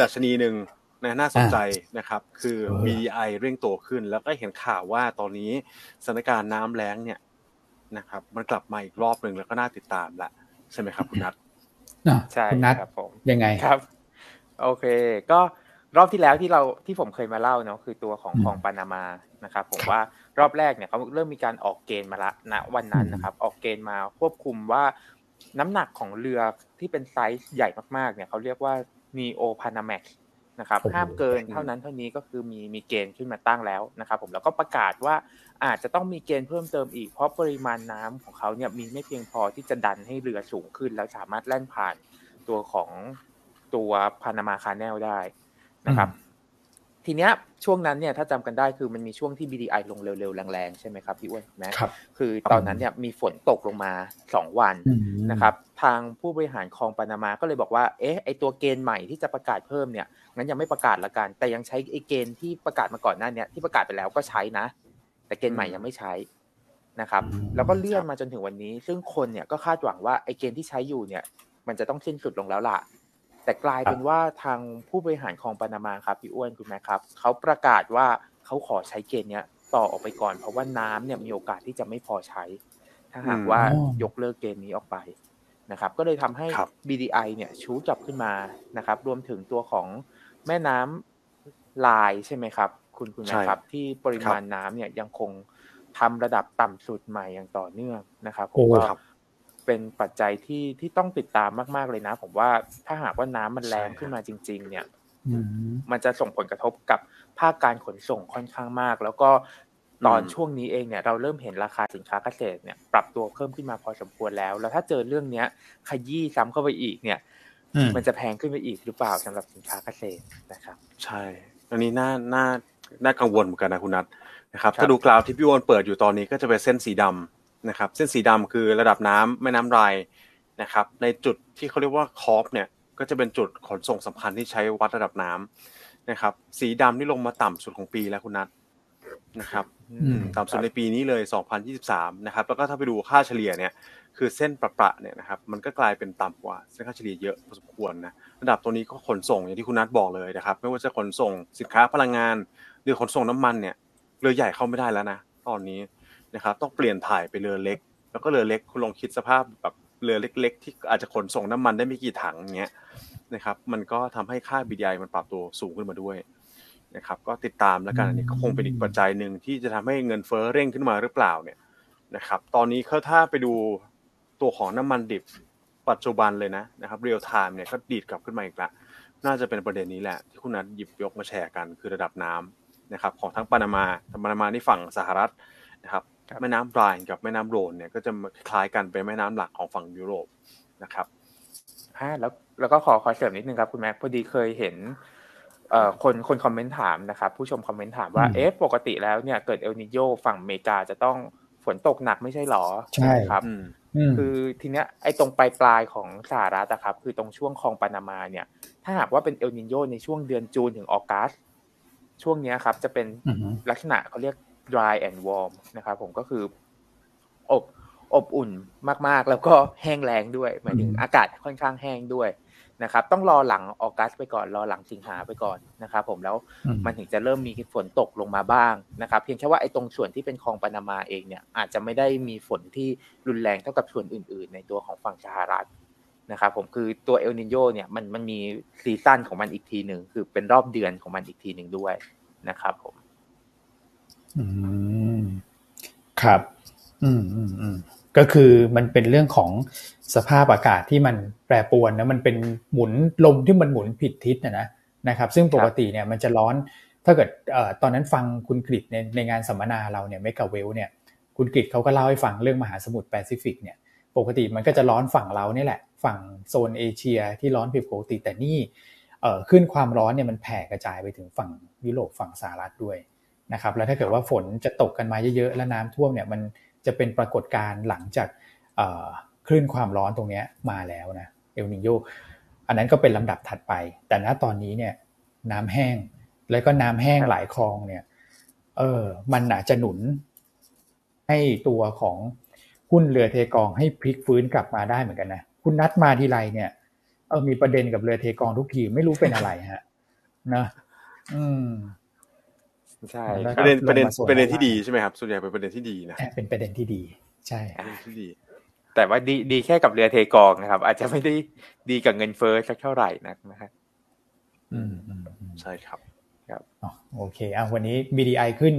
ดัชนีหนึ่งนะน่าสนใจนะครับ คือ BDI เร่งตัวขึ้น แล้วก็เห็นข่าวว่าตอนนี้สถานการณ์น้ำแล้งเนี่ยนะครับ มันกลับมาอีกรอบหนึ่งแล้วก็น่าติดตามละใช่ไหมครับคุณนัทใช่ครับผมยังไงครับ โอเค ก็รอบที่แล้วที่เราที่ผมเคยมาเล่าเนาะคือตัวของคลองปานามานะครับผมว่า รอบแรกเนี่ยเขาเริ่มมีการออกเกณฑ์มาละณวันนั้นนะครับ ออกเกณฑ์มาควบคุมว่าน้ำหนักของเรือที่เป็นไซส์ใหญ่มากๆ เนี่ยเขาเรียกว่า neo panamax นะครับห้ามเกินเท่านั้นเท่านี้ก็คือมีมีเกณฑ์ขึ้นมาตั้งแล้วนะครับผมแล้วก็ประกาศว่าอาจจะต้องมีเกณฑ์เพิ่มเติมอีก เพราะปริมาณน้ำของเขาเนี่ยมีไม่เพียงพอที่จะดันให้เรือสูงขึ้น แล้วสามารถแล่นผ่านตัวของตัวพานามาคาแนลได้นะครับ ทีเนี้ยช่วงนั้นเนี่ยถ้าจำกันได้คือมันมีช่วงที่ BDI ลงเร็วๆ แรงๆ ใช่ไหมครับพี่อ้วนนะครับคือตอนนั้นเนี่ยมีฝนตกลงมาสองวันนะครับทางผู้บริหารคลองปานามาก็เลยบอกว่าเอ๊ะไอตัวเกณฑ์ใหม่ที่จะประกาศเพิ่มเนี่ยงั้นยังไม่ประกาศละกัน แต่ยังใช้ไอเกณฑ์ที่ประกาศมาก่อนหน้านี้ที่ประกาศไปแล้วก็ใช้นะ แต่เกณฑ์ใหม่ยังไม่ใช้นะครับแล้วก็เลื่อนมาจนถึงวันนี้ ซึ่งคนเนี่ยก็คาดหวังว่าไอเกณฑ์ที่ใช้อยู่เนี่ยมันจะต้องสิ้นสุดลงแล้วล่ะ แต่กลายเป็นว่าทางผู้บริหารของปานามาครับพี่อ้วนคุณแม่ครับเขาประกาศว่าเขาขอใช้เกณฑ์เนี้ยต่อออกไปก่อน เพราะว่าน้ำเนี่ยมีโอกาสที่จะไม่พอใช้ ถ้าหากว่ายกเลิกเกณฑ์นี้ออกไปนะครับ ก็เลยทำให้ BDI เนี่ยชูจับขึ้นมานะครับ รวมถึงตัวของแม่น้ำลายใช่ไหมครับ คุณคุณนะครับ ที่ปริมาณน้ำเนี่ยยังคงทำระดับต่ำสุดใหม่อย่างต่อเนื่องนะครับผมว่า เป็นปัจจัยที่ที่ต้องติดตามมาก ๆเลยนะ ผมว่าถ้าหากว่าน้ำมันแรงขึ้นมาจริง ๆ เนี่ยมันจะส่งผลกระทบกับภาคการขนส่งค่อนข้างมาก แล้วก็ตอนช่วงนี้เองเนี่ยเราเริ่มเห็นราคาสินค้าเกษตรเนี่ยปรับตัวเพิ่มขึ้นมาพอสมควรแล้ว แล้วถ้าเจอเรื่องเนี้ย ขยี้ซ้ำเข้าไปอีกเนี่ยมันจะแพงขึ้นไปอีกหรือเปล่าสำหรับสินค้าเกษตรนะครับ ใช่ อันนี้น่าน่าน่ากังวลเหมือนกันนะคุณนัทนะครับ ถ้าดูกราฟที่พี่วอนเปิดอยู่ตอนนี้ก็จะเป็นเส้นสีดำ นะครับ เส้นสีดำคือระดับน้ำแม่น้ำรายนะครับ ในจุดที่เขาเรียกว่าคอฟเนี่ยก็จะเป็นจุดขนส่งสำคัญที่ใช้วัดระดับน้ำนะครับ สีดำนี่ลงมาต่ำสุดของปีแล้วคุณนัทนะครับต่ำสุดในปีนี้เลย 2023 นะครับ แล้วก็ถ้าไปดูค่าเฉลี่ยเนี่ย คือเส้นประประเนี่ยนะครับ มันก็กลายเป็นต่ำกว่าเส้นค่าเฉลี่ยเยอะพอสมควรนะ ระดับตัวนี้ก็ขนส่งอย่างที่คุณนัทบอกเลยนะครับ ไม่ว่าจะขนส่งสินค้าพลังงาน หรือขนส่งน้ำมันเนี่ย เรือใหญ่เข้าไม่ได้แล้วนะ ตอนนี้ นะครับ ต้องเปลี่ยนถ่ายไปเรือเล็ก แล้วก็เรือเล็กคุณลองคิดสภาพแบบเรือเล็ก ๆ ที่อาจจะขนส่งน้ำมันได้ไม่กี่ถังเงี้ยนะครับ มันก็ทำให้ค่า BDI มันปรับตัวสูงขึ้นมาด้วยนะครับก็ติดตามแล้วกันอันนี้ก็คงเป็นอีกปัจจัยหนึ่งที่จะทำให้เงินเฟ้อเร่งขึ้นมาหรือเปล่าเนี่ยนะครับตอนนี้เขาถ้าไปดูตัวของน้ำมันดิบปัจจุบันเลยนะนะครับเรียลไทม์เนี่ยก็ดีดกลับขึ้นมาอีกล้วน่าจะเป็นประเด็นนี้แหละ ที่คุณนัทหยิบยกมาแชร์กันคือระดับน้ำนะครับของทั้งปานามาปานามาที่ฝั่งสหรัฐนะครับ แม่น้ำไบรน์กับแม่น้ำโรนเนี่ยก็จะคล้ายกันเป็นแม่น้ำหลักของฝั่งยุโรปนะครับฮะแล้วแล้วก็ขอขอเสริมนิดนึงครับคุณแม็กพอดีเคยเห็นเอ่อคนคนคอมเมนต์ถามนะครับ ผู้ชมคอมเมนต์ถามว่าเอ๊ะปกติแล้วเนี่ยเกิดเอลนิโยฝั่งอเมริกาจะต้องฝนตกหนักไม่ใช่หรอใช่ครับคือทีเนี้ยไอ้ตรงปลายปลายของสหรัฐนะครับ คือตรงช่วงคลองปานามาเนี่ย ถ้าหากว่าเป็นเอลนิโยในช่วงเดือนจูนถึงออกัสช่วงนี้ครับ จะเป็นลักษณะเขาเรียก dry and warm นะครับผมก็คือ อบอบอุ่นมากๆ แล้วก็แห้งแล้งด้วยหมายถึงอากาศค่อนข้างแห้งด้วยนะครับ ต้องรอหลังออกัสไปก่อนรอหลังสิงหาไปก่อนนะครับ ผมแล้วมันถึงจะเริ่มมีฝนตกลงมาบ้างนะครับ เพียงแค่ว่าไอ้ตรงส่วนที่เป็นคลองปานามาเองเนี่ย อาจจะไม่ได้มีฝนที่รุนแรงเท่ากับส่วนอื่น ๆ ในตัวของฝั่งสหรัฐนะครับ ผมคือตัวเอลนิโยเนี่ยมันมันมีซีซั่นของมันอีกทีหนึ่งคือเป็นรอบเดือนของมันอีกทีหนึ่งด้วยนะครับ ผม อืมครับ อืมอืมอืมก็คือมันเป็นเรื่องของสภาพอากาศที่มันแปรปรวนนะมันเป็นหมุนลมที่มันหมุนผิดทิศนะนะนะครับ ซึ่งปกติเนี่ยมันจะร้อนถ้าเกิดตอนนั้นฟังคุณกริชในในงานสัมมนาเราเนี่ยไม่กาเวลเนี่ยคุณกริชเขาก็เล่าให้ฟังเรื่องมหาสมุทรแปซิฟิกเนี่ยปกติมันก็จะร้อนฝั่งเราเนี่ยแหละ ฝั่งโซนเอเชียที่ร้อนผิดปกติแต่นี่ขึ้นความร้อนเนี่ยมันแผ่กระจายไปถึงฝั่งยุโรปฝั่งสหรัฐด้วย นะครับแล้วถ้าเกิดว่าฝนจะตกกันมาเยอะๆแล้วน้ำท่วมเนี่ยมันจะเป็นปรากฏการณ์หลังจากคลื่นความร้อนตรงนี้มาแล้วนะเอลนิโยอันนั้นก็เป็นลำดับถัดไป แต่ณตอนนี้เนี่ยน้ำแห้งแล้วก็น้ำแห้งหลายคลองเนี่ยเออมันอาจจะหนุน ให้ตัวของหุ้นเรือเทกองให้พลิกฟื้นกลับมาได้เหมือนกันนะคุณนัดมาทีไรเนี่ยเออมีประเด็นกับเรือเทกองทุกทีไม่รู้เป็นอะไรฮะนะอืม ใช่ประเด็นประเด็นประเด็นที่ดีใช่ไหมครับส่วนใหญ่เป็นประเด็นที่ดีนะเป็นประเด็นที่ดี ใช่ที่ดี แต่ว่าดีดีแค่กับเรือเทกองนะครับ อาจจะไม่ได้ดีกับเงินเฟ้อสักเท่าไหร่นักนะฮะอืมใช่ครับครับโอเคอะวันนี้ BDI ขึ้น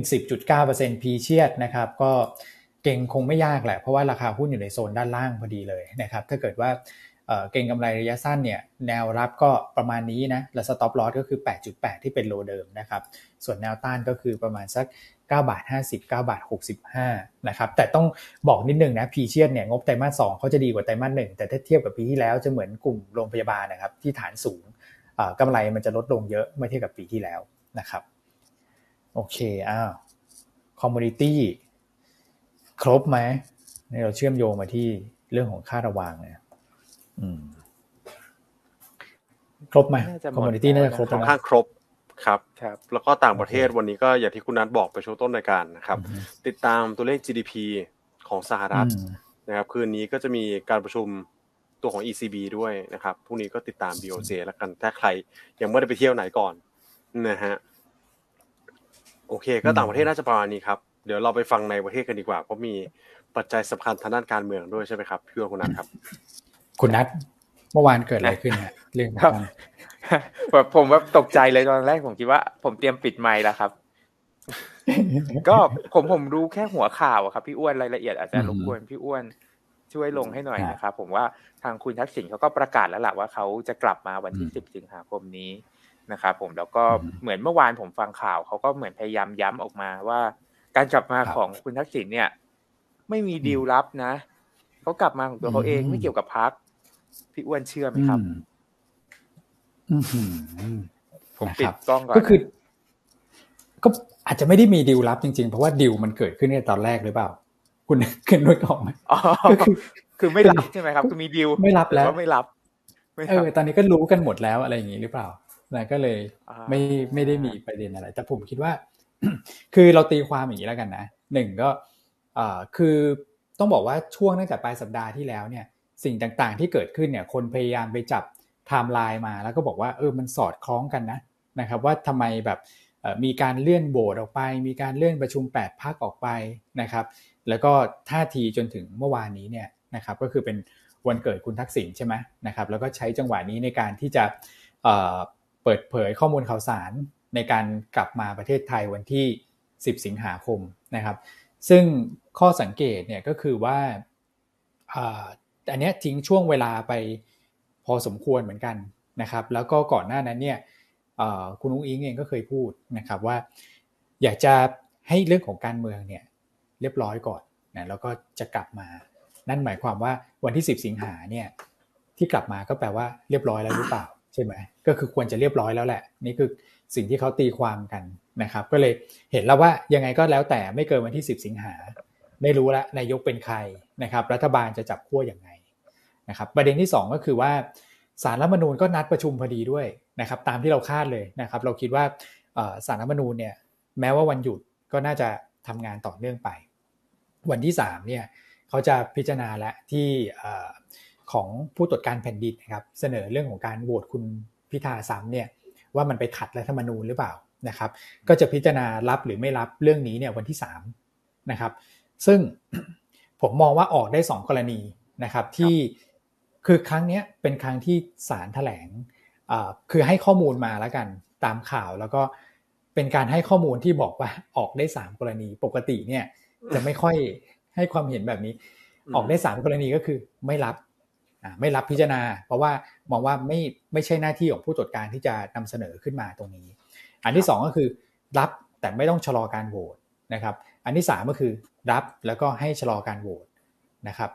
10.9%พีเชียดนะครับ ก็เก่งคงไม่ยากแหละ เพราะว่าราคาหุ้นอยู่ในโซนด้านล่างพอดีเลยนะครับ ถ้าเกิดว่า เก็งกำไรระยะสั้นเนี่ยแนวรับก็ประมาณนี้นะและ stop loss ก็คือ 8.8 ที่เป็น low เดิมนะครับส่วนแนวต้านก็คือประมาณสัก9บาท50 9บาท65นะครับแต่ต้องบอกนิดนึงนะพีเชียนเนี่ยงบไตรมาส2เขาจะดีกว่าไตรมาส1แต่ถ้าเทียบกับปีที่แล้วจะเหมือนกลุ่มโรงพยาบาลนะครับที่ฐานสูงกำไรมันจะลดลงเยอะเมื่อเทียบกับปีที่แล้วนะครับโอเคอ้าว commodityครบไหมเราเชื่อมโยงมาที่เรื่องของค่าระวางเนี่ย ครบไหมคอมมูนิตี้น่าจะครบค่อนข้างครบครับครับ แล้วก็ต่างประเทศวันนี้ก็อย่างที่คุณนัทบอกไปช่วงต้นรายการนะครับ ติดตามตัวเลข GDP ของสหรัฐนะครับ คืนนี้ก็จะมีการประชุมตัวของ ECB ด้วยนะครับพรุ่งนี้ก็ติดตาม BOJ แล้วกันถ้าใครยังไม่ได้ไปเที่ยวไหนก่อนนะฮะโอเค ก็ต่างประเทศน่าจะประมาณนี้ครับ เดี๋ยวเราไปฟังในประเทศกันดีกว่า เพราะมีปัจจัยสำคัญทางด้านการเมืองด้วยใช่ไหมครับพี่วคุณนัทครับ คุณนัทเมื่อวานเกิดอะไรขึ้นฮะเรื่องครับแบบผมว่าตกใจเลยตอนแรกผมคิดว่า ผมเตรียมปิดไมค์แล้วครับ ก็ผมผมรู้แค่หัวข่าวครับพี่อ้วนรายละเอียดอาจจะรบกวนพี่อ้วนช่วยลงให้หน่อยนะครับผมว่าทางคุณทักษิณเขาก็ประกาศแล้วแหละว่าเขาจะกลับมาวันที่สิบสิงหาคมนี้นะครับผมแล้วก็เหมือนเมื่อวานผมฟังข่าวเขาก็เหมือนพยายามย้ำออกมาว่า การกลับมาของคุณทักษิณเนี่ย ไม่มีดีลลับนะเขากลับมาของตัวเขาเองไม่เกี่ยวกับพัก พี่อ้วนเชื่อไหมครับผมปิดกล้องก่อนก็คือ ก็อาจจะไม่ได้มีดิวลับจริงๆ เพราะว่าดิวมันเกิดขึ้นในตอนแรกหรือเปล่า คุณขึ้นนึกออกไหมก็คือคือไม่รับใช่ไหมครับคือมีดิวไม่รับแล้วไม่รับเออตอนนี้ก็รู้กันหมดแล้วอะไรอย่างนี้หรือเปล่านะก็เลยไม่ไม่ได้มีประเด็นอะไร แต่ผมคิดว่า คือเราตีความอย่างนี้แล้วกันนะหนึ่งก็อ่าคือต้องบอกว่าช่วงตั้งแต่ปลายสัปดาห์ที่แล้วเนี่ย สิ่งต่างๆ ที่เกิดขึ้นเนี่ยคนพยายามไปจับไทม์ไลน์มา แล้วก็บอกว่าเออมันสอดคล้องกันนะนะครับว่าทำไมแบบมีการเลื่อนโบสออกไป มีการเลื่อนประชุม 8พักออกไปนะครับ แล้วก็ท่าทีจนถึงเมื่อวานนี้เนี่ยนะครับก็คือเป็นวันเกิดคุณทักษิณใช่ไหมนะครับแล้วก็ใช้จังหวะนี้ในการที่จะเปิดเผยข้อมูลข่าวสารในการกลับมาประเทศไทยวันที่ 10 สิงหาคมนะครับ ซึ่งข้อสังเกตเนี่ยก็คือว่า อันนี้ทิ้งช่วงเวลาไปพอสมควรเหมือนกันนะครับ แล้วก็ก่อนหน้านั้นเนี่ยคุณอุ้งอิงเองก็เคยพูดนะครับว่า อยากจะให้เรื่องของการเมืองเนี่ยเรียบร้อยก่อนนะแล้วก็จะกลับมา นั่นหมายความว่าวันที่ 10 สิงหาเนี่ยที่กลับมาก็แปลว่าเรียบร้อยแล้วหรือเปล่าใช่ไหมก็คือควรจะเรียบร้อยแล้วแหละ นี่คือสิ่งที่เขาตีความกันนะครับ ก็เลยเห็นแล้วว่ายังไงก็แล้วแต่ไม่เกินวันที่ 10 สิงหา ไม่รู้ละนายกเป็นใครนะครับ รัฐบาลจะจับขั้วอย่างไง นะครับประเด็นที่ 2 ก็คือว่าสารรัฐมนูญก็นัดประชุมพอดีด้วยนะครับตามที่เราคาดเลยนะครับเราคิดว่าสารรัฐมนูญเนี่ยแม้ว่าวันหยุดก็น่าจะทำงานต่อเนื่องไป วันที่3เนี่ยเขาจะพิจารณาและที่ของผู้ตรวจการแผ่นดินนะครับเสนอเรื่องของการโหวตคุณพิธาซ้ำเนี่ยว่ามันไปขัดรัฐธรรมนูญหรือเปล่านะครับก็จะพิจารณารับหรือไม่รับเรื่องนี้เนี่ยวันที่3นะครับซึ่งผมมองว่าออกได้ 2 กรณีนะครับที่ คือครั้งนี้เป็นครั้งที่ศาลแถลงคือให้ข้อมูลมาแล้วกันตามข่าวแล้วก็เป็นการให้ข้อมูลที่บอกว่าออกได้3กรณีปกติเนี่ยจะไม่ค่อยให้ความเห็นแบบนี้ ออกได้3กรณีก็คือไม่รับไม่รับพิจารณา เพราะว่ามองว่าไม่ไม่ใช่หน้าที่ของผู้ตรวจการที่จะนำเสนอขึ้นมาตรงนี้ อันที่2ก็คือรับแต่ไม่ต้องชะลอการโหวตนะครับ อันที่3ก็คือรับแล้วก็ให้ชะลอการโหวตนะครับ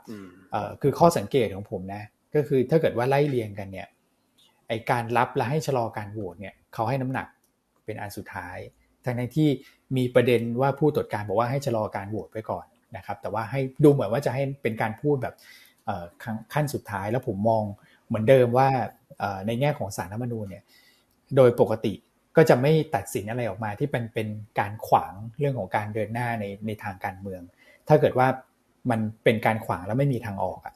คือข้อสังเกตของผมนะ ก็คือถ้าเกิดว่าไล่เรียงกันเนี่ยไอการรับและให้ชะลอการโหวตเนี่ยเขาให้น้ำหนักเป็นอันสุดท้ายทั้งในที่มีประเด็นว่าผู้ตรวจการบอกว่าให้ชะลอการโหวตไปก่อนนะครับ แต่ว่าให้ดูเหมือนว่าจะให้เป็นการพูดแบบขั้นสุดท้ายแล้วผมมองเหมือนเดิมว่าในแง่ของสารรัฐมนูญเนี่ยโดยปกติก็จะไม่ตัดสินอะไรออกมาที่เป็นเป็นการขวางเรื่องของการเดินหน้าในในทางการเมือง ถ้าเกิดว่ามันเป็นการขวางแล้วไม่มีทางออกอะ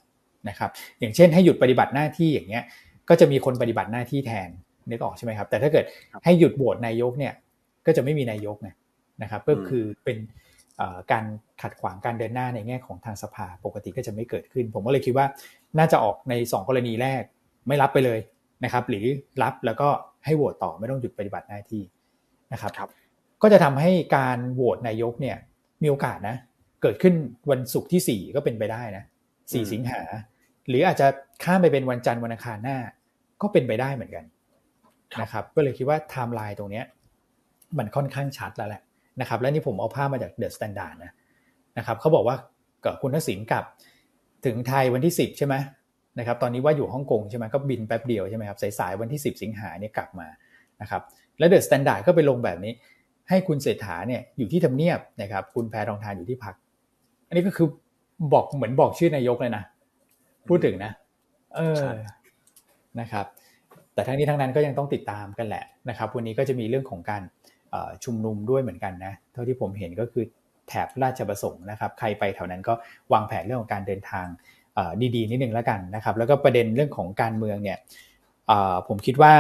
นะครับอย่างเช่นให้หยุดปฏิบัติหน้าที่อย่างเงี้ยก็จะมีคนปฏิบัติหน้าที่แทนนึกออกใช่ไหมครับ แต่ถ้าเกิดให้หยุดโหวตนายกเนี่ยก็จะไม่มีนายกไงนะครับก็คือเป็นการขัดขวางการเดินหน้าในแง่ของทางสภาปกติก็จะไม่เกิดขึ้น ผมก็เลยคิดว่าน่าจะออกใน 2 กรณีแรกไม่รับไปเลยนะครับ หรือรับแล้วก็ให้โหวตต่อไม่ต้องหยุดปฏิบัติหน้าที่นะครับรบก็จะทำให้การโหวตนายกเนี่ยมีโอกาสนะ เกิดขึ้นวันศุกร์ที่ 4 ก็เป็นไปได้นะสี่สิงหา หรืออาจจะข้ามไปเป็นวันจันทร์วันอังคารหน้า ก็เป็นไปได้เหมือนกันนะครับ ก็เลยคิดว่าไทม์ไลน์ตรงนี้มันค่อนข้างชัดแล้วแหละนะครับ และนี่ผมเอาภาพมาจาก The Standard นะนะครับเขาบอกว่ากับคุณทักษิณกลับถึงไทยวันที่ 10 ใช่ไหมนะครับ ตอนนี้ว่าอยู่ฮ่องกงใช่ไหมก็บินแป๊บเดียวใช่ไหมครับสายๆวันที่ 10 สิงหาเนี่ยกลับมานะครับ แล้ว The Standard ก็ไปลงแบบนี้ ให้คุณเศรษฐาเนี่ยอยู่ที่ทำเนียบนะครับ คุณแพทองธารอยู่ที่พัก อันนี้ก็คือบอกเหมือนบอกชื่อนายกเลยนะ พูดถึงนะ เออนะครับ แต่ทั้งนี้ทั้งนั้นก็ยังต้องติดตามกันแหละนะครับ วันนี้ก็จะมีเรื่องของการชุมนุมด้วยเหมือนกันนะ เท่าที่ผมเห็นก็คือแถบราชประสงค์นะครับ ใครไปแถวนั้นก็วางแผนเรื่องของการเดินทางดีๆนิดนึงแล้วกันนะครับ แล้วก็ประเด็นเรื่องของการเมืองเนี่ยผมคิดว่า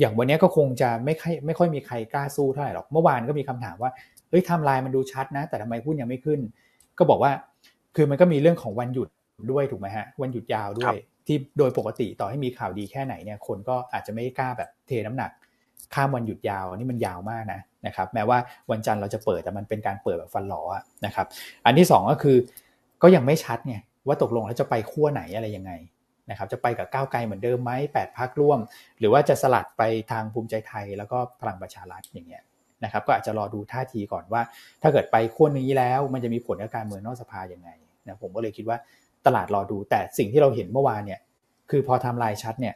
อย่างวันนี้ก็คงจะไม่ค่อยไม่ค่อยมีใครกล้าสู้เท่าไหร่หรอก เมื่อวานก็มีคำถามว่าเฮ้ยทำลายมันดูชัดนะ แต่ทำไมพูดยังไม่ขึ้น ก็บอกว่าคือมันก็มีเรื่องของวันหยุด ด้วยถูกไหมฮะวันหยุดยาวด้วย ที่โดยปกติต่อให้มีข่าวดีแค่ไหนเนี่ยคนก็อาจจะไม่กล้าแบบเทน้ำหนัก ข้ามวันหยุดยาวนี่มันยาวมากนะนะครับแม้ว่าวันจันทร์เราจะเปิดแต่มันเป็นการเปิดแบบฟันหลอนะครับอันที่ 2 ก็คือก็ยังไม่ชัดไงว่าตกลงแล้วจะไปขั้วไหนอะไรยังไงนะครับจะไปกับก้าวไกลเหมือนเดิมไหมแปดพักร่วม หรือว่าจะสลัดไปทางภูมิใจไทยแล้วก็พลังประชารัฐอย่างเงี้ยนะครับก็อาจจะรอดูท่าทีก่อนว่า ถ้าเกิดไปขั้วนี้แล้วมันจะมีผลกับการเมืองนอกสภาอย่างไงนะผมก็เลยคิดว่า ตลาดรอดู แต่สิ่งที่เราเห็นเมื่อวานเนี่ย คือพอทำลายชัดเนี่ย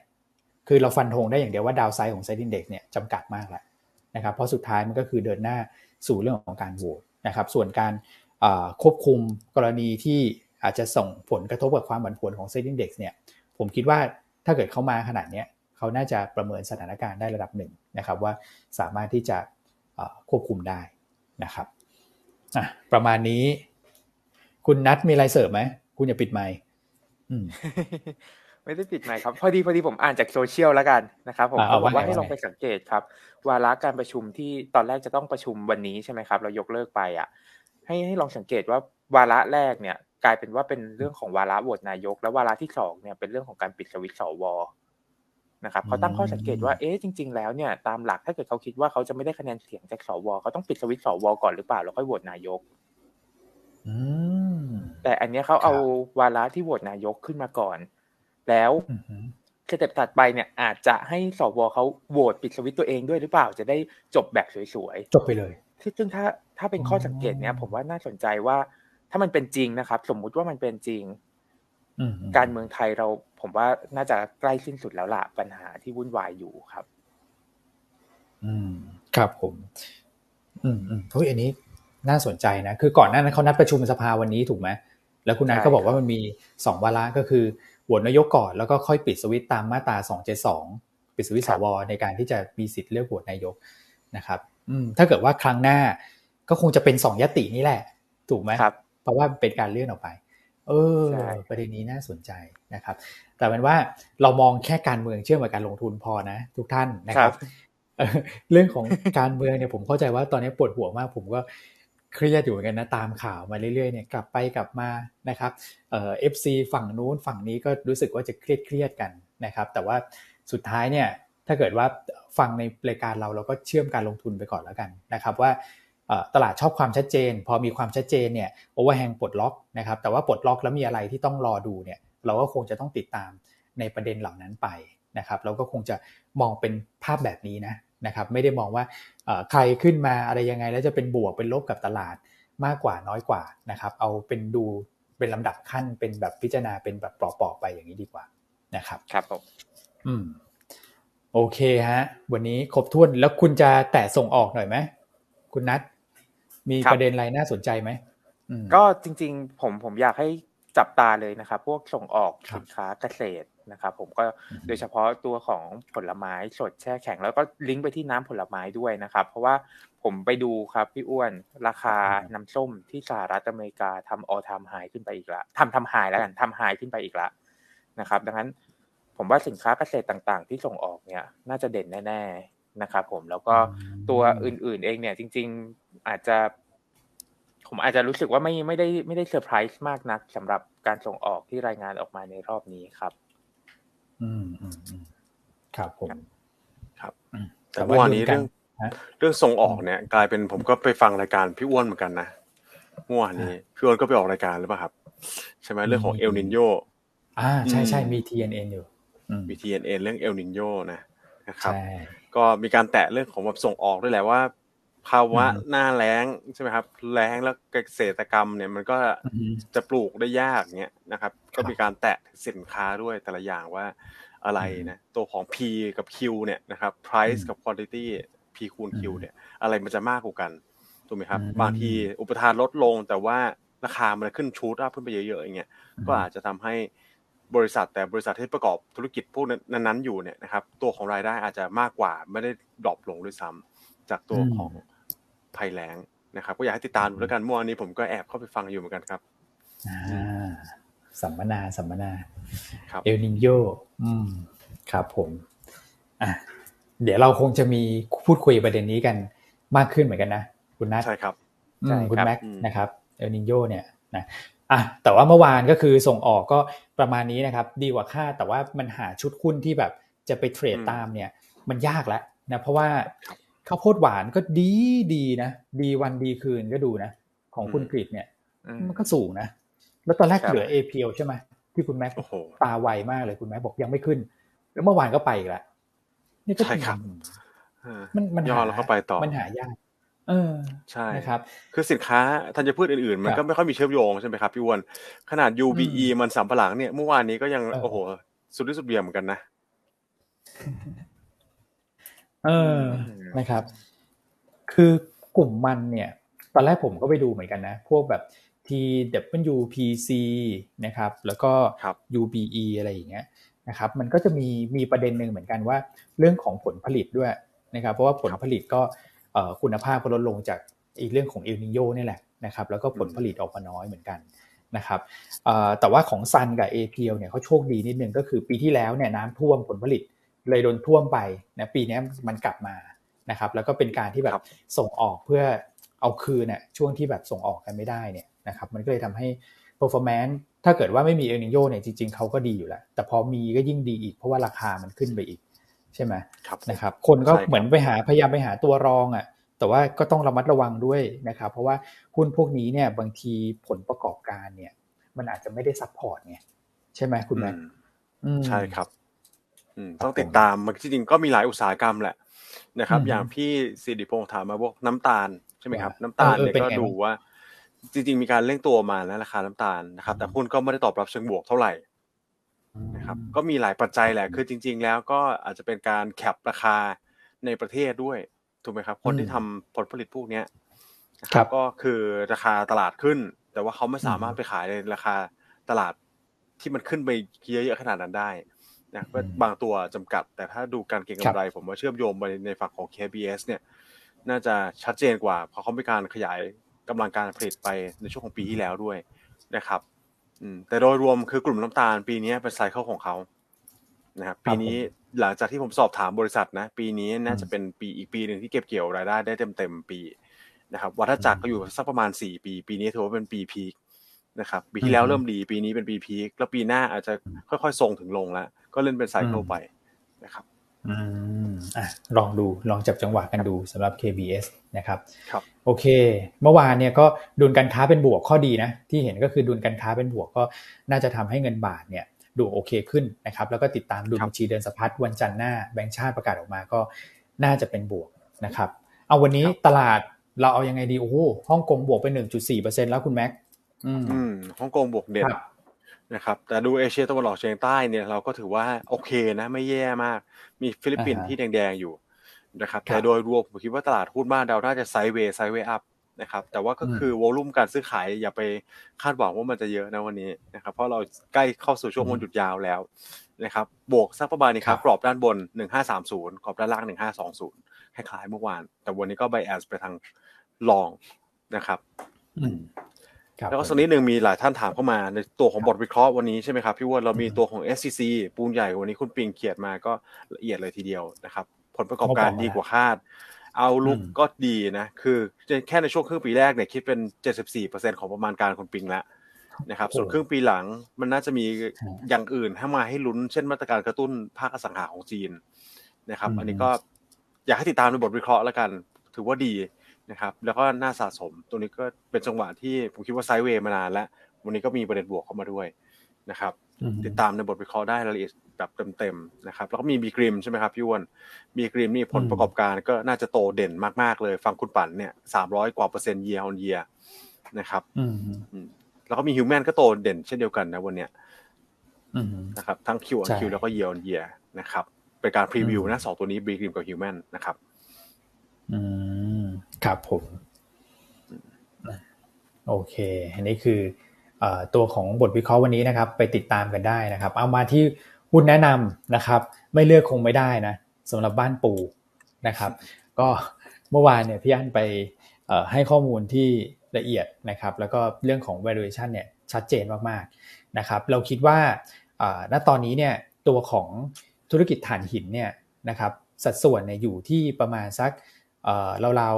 คือเราฟันธงได้อย่างเดียวว่าดาวไซด์ของไซดินเด็กเนี่ยจำกัดมากแหละนะครับ เพราะสุดท้ายมันก็คือเดินหน้าสู่เรื่องของการโหวตนะครับ ส่วนการควบคุมกรณีที่อาจจะส่งผลกระทบกับความผันผวนของเซ็นดิ้งเด็กเนี่ย ผมคิดว่าถ้าเกิดเขามาขนาดนี้เขาน่าจะประเมินสถานการณ์ได้ระดับหนึ่งนะครับ ว่าสามารถที่จะควบคุมได้นะครับประมาณนี้ คุณนัทมีอะไรเสริมไหม คุณอย่าปิดไมค์ไม่ได้ปิดไมค์ครับ พอดีพอดีผมอ่านจากโซเชียลแล้วกันนะครับผมเขาบอกว่าให้ลองไปสังเกตครับ วาระการประชุมที่ตอนแรกจะต้องประชุมวันนี้ใช่ไหมครับ เรายกเลิกไปอะ ให้ให้ลองสังเกตว่าวาระแรกเนี่ย กลายเป็นว่าเป็นเรื่องของวาระโหวตนายก แล้ววาระที่สองเนี่ยเป็นเรื่องของการปิดสวิตช์สวนะครับเขาตั้งข้อสังเกตว่าเอ๊ะจริง ๆ แล้วเนี่ยตามหลักถ้าเกิดเขาคิดว่าเขาจะไม่ได้คะแนนเสียงจากสวเขาต้องปิดสวิตช์สวก่อนหรือเปล่าแล้วค่อยโหวตนายก แต่อันนี้เขาเอาวาระที่โหวตนายกขึ้นมาก่อน แล้วสเต็ปถัดไปเนี่ยอาจจะให้สวเขาโหวตปิดสวิตตัวเองด้วยหรือเปล่าจะได้จบแบบสวยๆ จบไปเลย ซึ่งถ้าถ้าเป็นข้อสังเกตเนี้ยผมว่าน่าสนใจว่า ถ้ามันเป็นจริงนะครับ สมมุติว่ามันเป็นจริงการเมืองไทยเรา ผมว่าน่าจะใกล้สิ้นสุดแล้วล่ะปัญหาที่วุ่นวายอยู่ครับ อืม ครับผม อืมอืมเฮ้ยอันนี้น่าสนใจนะ คือก่อนหน้านั้นเขานัดประชุมสภาวันนี้ถูกไหม แล้วคุณนายก็บอกว่ามันมีสองวาระก็คือโหวตนายกก่อนแล้วก็ค่อยปิดสวิตตามมาตราสองเจ็ดสองปิดสวิตสวในการที่จะมีสิทธิ์เลือกโหวตนายกนะครับ อืมถ้าเกิดว่าครั้งหน้าก็คงจะเป็นสองยตินี้แหละ ถูกไหมครับ เพราะว่าเป็นการเลื่อนออกไป เออ ประเด็นนี้น่าสนใจนะครับ แต่เป็นว่าเรามองแค่การเมืองเชื่อมกับการลงทุนพอนะ ทุกท่านนะครับ เรื่องของการเมืองเนี่ยผมเข้าใจว่าตอนนี้ปวดหัวมาก ผมก็ เครียดอยู่เหมือนกันนะตามข่าวมาเรื่อยๆเนี่ยกลับไปกลับมานะครับ FC ฝั่งนู้นฝั่งนี้ก็รู้สึกว่าจะเครียดเครียดกันนะครับ แต่ว่าสุดท้ายเนี่ยถ้าเกิดว่าฟังในรายการเราเราก็เชื่อมการลงทุนไปก่อนแล้วกันนะครับว่าตลาดชอบความชัดเจน พอมีความชัดเจนเนี่ย overhang ปลดล็อกนะครับแต่ว่าปลดล็อกแล้วมีอะไรที่ต้องรอดูเนี่ยเราก็คงจะต้องติดตามในประเด็นเหล่านั้นไปนะครับเราก็คงจะมองเป็นภาพแบบนี้นะนะครับไม่ได้มองว่า ใครขึ้นมาอะไรยังไง แล้วจะเป็นบวกเป็นลบกับตลาดมากกว่าน้อยกว่านะครับ เอาเป็นดูเป็นลำดับขั้นเป็นแบบพิจารณาเป็นแบบปลอกๆไปอย่างนี้ดีกว่านะครับ ครับผมอืม โอเคฮะ วันนี้ครบถ้วนแล้วคุณจะแตะส่งออกหน่อยไหมคุณนัทมีประเด็นอะไรน่าสนใจไหมก็จริง ๆ ผมผมอยากให้จับตาเลยนะครับ พวกส่งออกสินค้าเกษตร นะครับผมก็โดยเฉพาะตัวของผลไม้สดแช่แข็ง แล้วก็ลิงก์ไปที่น้ำผลไม้ด้วยนะครับ เพราะว่าผมไปดูครับพี่อ้วนราคาน้ำส้มที่สหรัฐอเมริกาทำออทำไฮขึ้นไปอีกละทำทำไฮแล้วกันทำไฮขึ้นไปอีกละนะครับ ดังนั้นผมว่าสินค้าเกษตรต่างๆ ที่ส่งออกเนี่ย น่าจะเด่นแน่ ๆนะครับผมแล้วก็ตัวอื่นๆเองเนี่ย จริง ๆอาจจะ ผมอาจจะรู้สึกว่าไม่ไม่ได้ไม่ได้เซอร์ไพรส์มากนักสำหรับการส่งออกที่รายงานออกมาในรอบนี้ครับ อืมอืมครับผมครับแต่เมื่อวานนี้เรื่องเรื่องส่งออกเนี่ย กลายเป็นผมก็ไปฟังรายการพี่อ้วนเหมือนกันนะเมื่อวานนี้พี่อ้วนก็ไปออกรายการหรือเปล่าครับ ใช่ไหมเรื่องของเอลนินโยอ่าใช่ใช่มี TNN อยู่มี TNN เรื่องเอลนินโยนะนะครับ ก็มีการแตะเรื่องของแบบส่งออกด้วยแหละว่า ภาวะหน้าแล้งใช่ไหมครับแล้งแล้วเกษตรกรรมเนี่ยมันก็จะปลูกได้ยากเนี่ยนะครับ ก็มีการแตะสินค้าด้วยแต่ละอย่างว่าอะไรนะตัวของ P กับ Q เนี่ยนะครับ price กับ quantity P คูณ Q เนี่ยอะไรมันจะมากกว่ากันถูกไหมครับ บางทีอุปทานลดลงแต่ว่าราคามันขึ้นชูดอัพขึ้นไปเยอะๆอย่างเงี้ยก็อาจจะทำให้บริษัทแต่บริษัทที่ประกอบธุรกิจพวกนั้นๆอยู่เนี่ยนะครับตัวของรายได้อาจจะมากกว่าไม่ได้ดรอปลงด้วยซ้ำจากตัวของ ภัยแล้งนะครับ ก็อยากให้ติดตามดูแล้วกันเมื่อวานนี้ผมก็แอบเข้าไปฟังอยู่เหมือนกันครับสัมมนาสัมมนาครับเอลนิโยอืมครับผมอะเดี๋ยวเราคงจะมีพูดคุยประเด็นนี้กันมากขึ้นเหมือนกันนะคุณนัทใช่ครับคุณแม็กนะครับเอลนิโยเนี่ยนะอะแต่ว่าเมื่อวานก็คือส่งออกก็ประมาณนี้นะครับ ดีกว่าคาดแต่ว่ามันหาชุดหุ้นที่แบบจะไปเทรดตามเนี่ย มันยากแล้วนะเพราะว่า ข้าวโพดหวานก็ดีดีนะ ดีวันดีคืนก็ดูนะ ของคุณกริดเนี่ย มันก็สูงนะ แล้วตอนแรกเหลือ APL ใช่ไหมที่คุณแม็กตาไวมากเลยคุณแม็กบอกยังไม่ขึ้น แล้วเมื่อวานก็ไปอีกแล้วนี่ก็ใช่ครับมันมันย่อแล้วก็ไปต่อมันหายากเออใช่นะครับ คือสินค้าธัญพืชอื่นๆ มันก็ไม่ค่อยมีเชื่อมโยงใช่ไหมครับพี่วอนขนาด UBE มันสำปะหลังเนี่ยเมื่อวานนี้ก็ยังโอ้โห สุดที่สุดเบียมเหมือนกันนะ เออนะครับ คือกลุ่มมันเนี่ย ตอนแรกผมก็ไปดูเหมือนกันนะ พวกแบบ TWPC นะครับ แล้วก็ UBE อะไรอย่างเงี้ยนะครับ มันก็จะมีมีประเด็นหนึ่งเหมือนกันว่า เรื่องของผลผลิตด้วยนะครับ เพราะว่าผลผลิตก็คุณภาพก็ลดลงจากอีกเรื่องของเอลนิโยนี่แหละนะครับ แล้วก็ผลผลิตออกมาน้อยเหมือนกันนะครับแต่ว่าของซันกับ APL เนี่ยเขาโชคดีนิดนึงก็คือปีที่แล้วเนี่ยน้ำท่วมผลผลิต เลยโดนท่วมไปนะปีนี้มันกลับมานะครับ แล้วก็เป็นการที่แบบส่งออกเพื่อเอาคืนเนี่ยช่วงที่แบบส่งออกกันไม่ได้เนี่ยนะครับ มันก็เลยทำให้ performance ถ้าเกิดว่าไม่มีเอลนีโญเนี่ยจริงๆเขาก็ดีอยู่แล้ว แต่พอมีก็ยิ่งดีอีกเพราะว่าราคามันขึ้นไปอีก ใช่ไหมนะครับ คนก็เหมือนไปหาพยายามไปหาตัวรองอะแต่ว่าก็ต้องระมัดระวังด้วยนะครับ เพราะว่าหุ้นพวกนี้เนี่ยบางทีผลประกอบการเนี่ย มันอาจจะไม่ได้ support ไงใช่ไหมคุณแม่ใช่ครับ ต้องติดตามมันจริงๆก็มีหลายอุตสาหกรรมแหละนะครับ อย่างพี่สิริพงษ์ถามมาพวกน้ำตาลใช่ไหมครับ น้ำตาลเนี่ยก็ดูว่า จริง ๆ มีการเร่งตัวมาแล้วราคาน้ำตาลนะครับ แต่หุ้นก็ไม่ได้ตอบรับเชิงบวกเท่าไหร่นะครับก็มีหลายปัจจัยแหละคือจริง ๆ แล้วก็อาจจะเป็นการแคปราคาในประเทศด้วยถูกไหมครับ คนที่ทำผลผลิตพวกเนี้ยนะครับก็คือราคาตลาดขึ้น แต่ว่าเขาไม่สามารถไปขายในราคาตลาดที่มันขึ้นไปเยอะๆขนาดนั้นได้ นะบางตัวจำกัด แต่ถ้าดูการเก็งกำไร ผมว่าเชื่อมโยงไปในฝั่งของ KBS เนี่ย น่าจะชัดเจนกว่า เพราะเขามีการขยายกำลังการผลิตไปในช่วงของปีที่แล้วด้วยนะครับแต่โดยรวมคือกลุ่มน้ำตาลปีนี้เป็นไซเคิลของเขานะครับปีนี้หลังจากที่ผมสอบถามบริษัทนะ ปีนี้น่าจะเป็นปีอีกปีหนึ่งที่เก็บเกี่ยวรายได้ได้เต็มเต็มปีนะครับวัฏจักรก็อยู่สักประมาณสี่ปี ปีนี้ถือว่าเป็นปีพีค นะครับปีที่แล้วเริ่มดีปีนี้เป็นปีพีคแล้วปีหน้าอาจจะค่อยๆทรงถึงลงแล้ว ก็เล่นเป็นไซเคิลไปนะครับอืมอะลองดูลองจับจังหวะกันดูสำหรับ KBS นะครับครับโอเค เมื่อวานเนี่ยก็ดุลการค้าเป็นบวกข้อดีนะ ที่เห็นก็คือดุลการค้าเป็นบวกก็น่าจะทำให้เงินบาทเนี่ยดูโอเคขึ้นนะครับ แล้วก็ติดตามดูบัญชีเดินสะพัดวันจันทร์หน้าแบงก์ชาติประกาศออกมาก็น่าจะเป็นบวกนะครับ เอาวันนี้ตลาดเราเอายังไงดีโอ้โหฮ่องกงบวกไปหนึ่งจุดสี่เปอร์เซ็นแล้วคุณแม็ก อืมฮ่องกงบวกเด่นนะครับ แต่ดูเอเชียตะวันออกเฉียงใต้เนี่ยเราก็ถือว่าโอเคนะไม่แย่มาก มีฟิลิปปินส์ที่แดงๆอยู่นะครับ แต่โดยรวมผมคิดว่าตลาดหุ้นบ้านเราน่าจะ sideway sideway up นะครับ แต่ว่าก็คือ volume การซื้อขายอย่าไปคาดหวังว่ามันจะเยอะนะวันนี้นะครับ เพราะเราใกล้เข้าสู่ช่วงวันหยุดยาวแล้วนะครับ บวกสักประมาณนี้ครับ กรอบด้านบน 1530กรอบด้านล่าง 1520คล้ายๆเมื่อวาน แต่วันนี้ก็ bias ไปทาง longนะครับ แล้วก็สักนิดหนึ่งมีหลายท่านถามเข้ามาในตัวของบทวิเคราะห์วันนี้ใช่ไหมครับพี่ว่าเรามีตัวของ SCC ปูนใหญ่วันนี้คุณปิงเขียนมาก็ละเอียดเลยทีเดียวนะครับ ผลประกอบการดีกว่าคาด เอาลุกก็ดีนะ คือแค่ในช่วงครึ่งปีแรกเนี่ยคิดเป็น 74%ของประมาณการคนปิงแล้วนะครับ ส่วนครึ่งปีหลังมันน่าจะมีอย่างอื่นให้มาให้ลุ้นเช่นมาตรการกระตุ้นภาคอสังหาของจีนนะครับ อันนี้ก็อยากให้ติดตามในบทวิเคราะห์แล้วกัน ถือว่าดี นะครับแล้วก็น่าสะสมตัวนี้ก็เป็นจังหวะที่ผมคิดว่า sideway มานานแล้ว วันนี้ก็มีประเด็นบวกเข้ามาด้วยนะครับ ติดตามในบทวิเคราะห์ได้รายละเอียดแบบเต็มๆนะครับ แล้วก็มีบีกริมใช่ไหมครับพี่อ้วนบีกริมนี่ผลประกอบการก็น่าจะโตเด่นมากๆเลย ฟังคุณปั่นเนี่ยสามร้อยกว่าเปอร์เซ็นต์ year on year นะครับแล้วก็มีฮิวแมนก็โตเด่นเช่นเดียวกันนะวันเนี้ยนะครับทั้ง Q on Q แล้วก็ year on year นะครับเป็นการ preview นะสองตัวนี้บีกริมกับฮิวแมนนะครับ อืม ครับผม โอเค อันนี้คือตัวของบทวิเคราะห์วันนี้นะครับ ไปติดตามกันได้นะครับ เอามาที่หุ้นแนะนำนะครับ ไม่เลือกคงไม่ได้นะสำหรับบ้านปูนะครับ ก็เมื่อวานเนี่ยพี่อ้วนไปให้ข้อมูลที่ละเอียดนะครับ แล้วก็เรื่องของ valuation เนี่ยชัดเจนมากๆนะครับ เราคิดว่าณตอนนี้เนี่ยตัวของธุรกิจฐานหินเนี่ยนะครับสัดส่วนเนี่ยอยู่ที่ประมาณสักเราเรา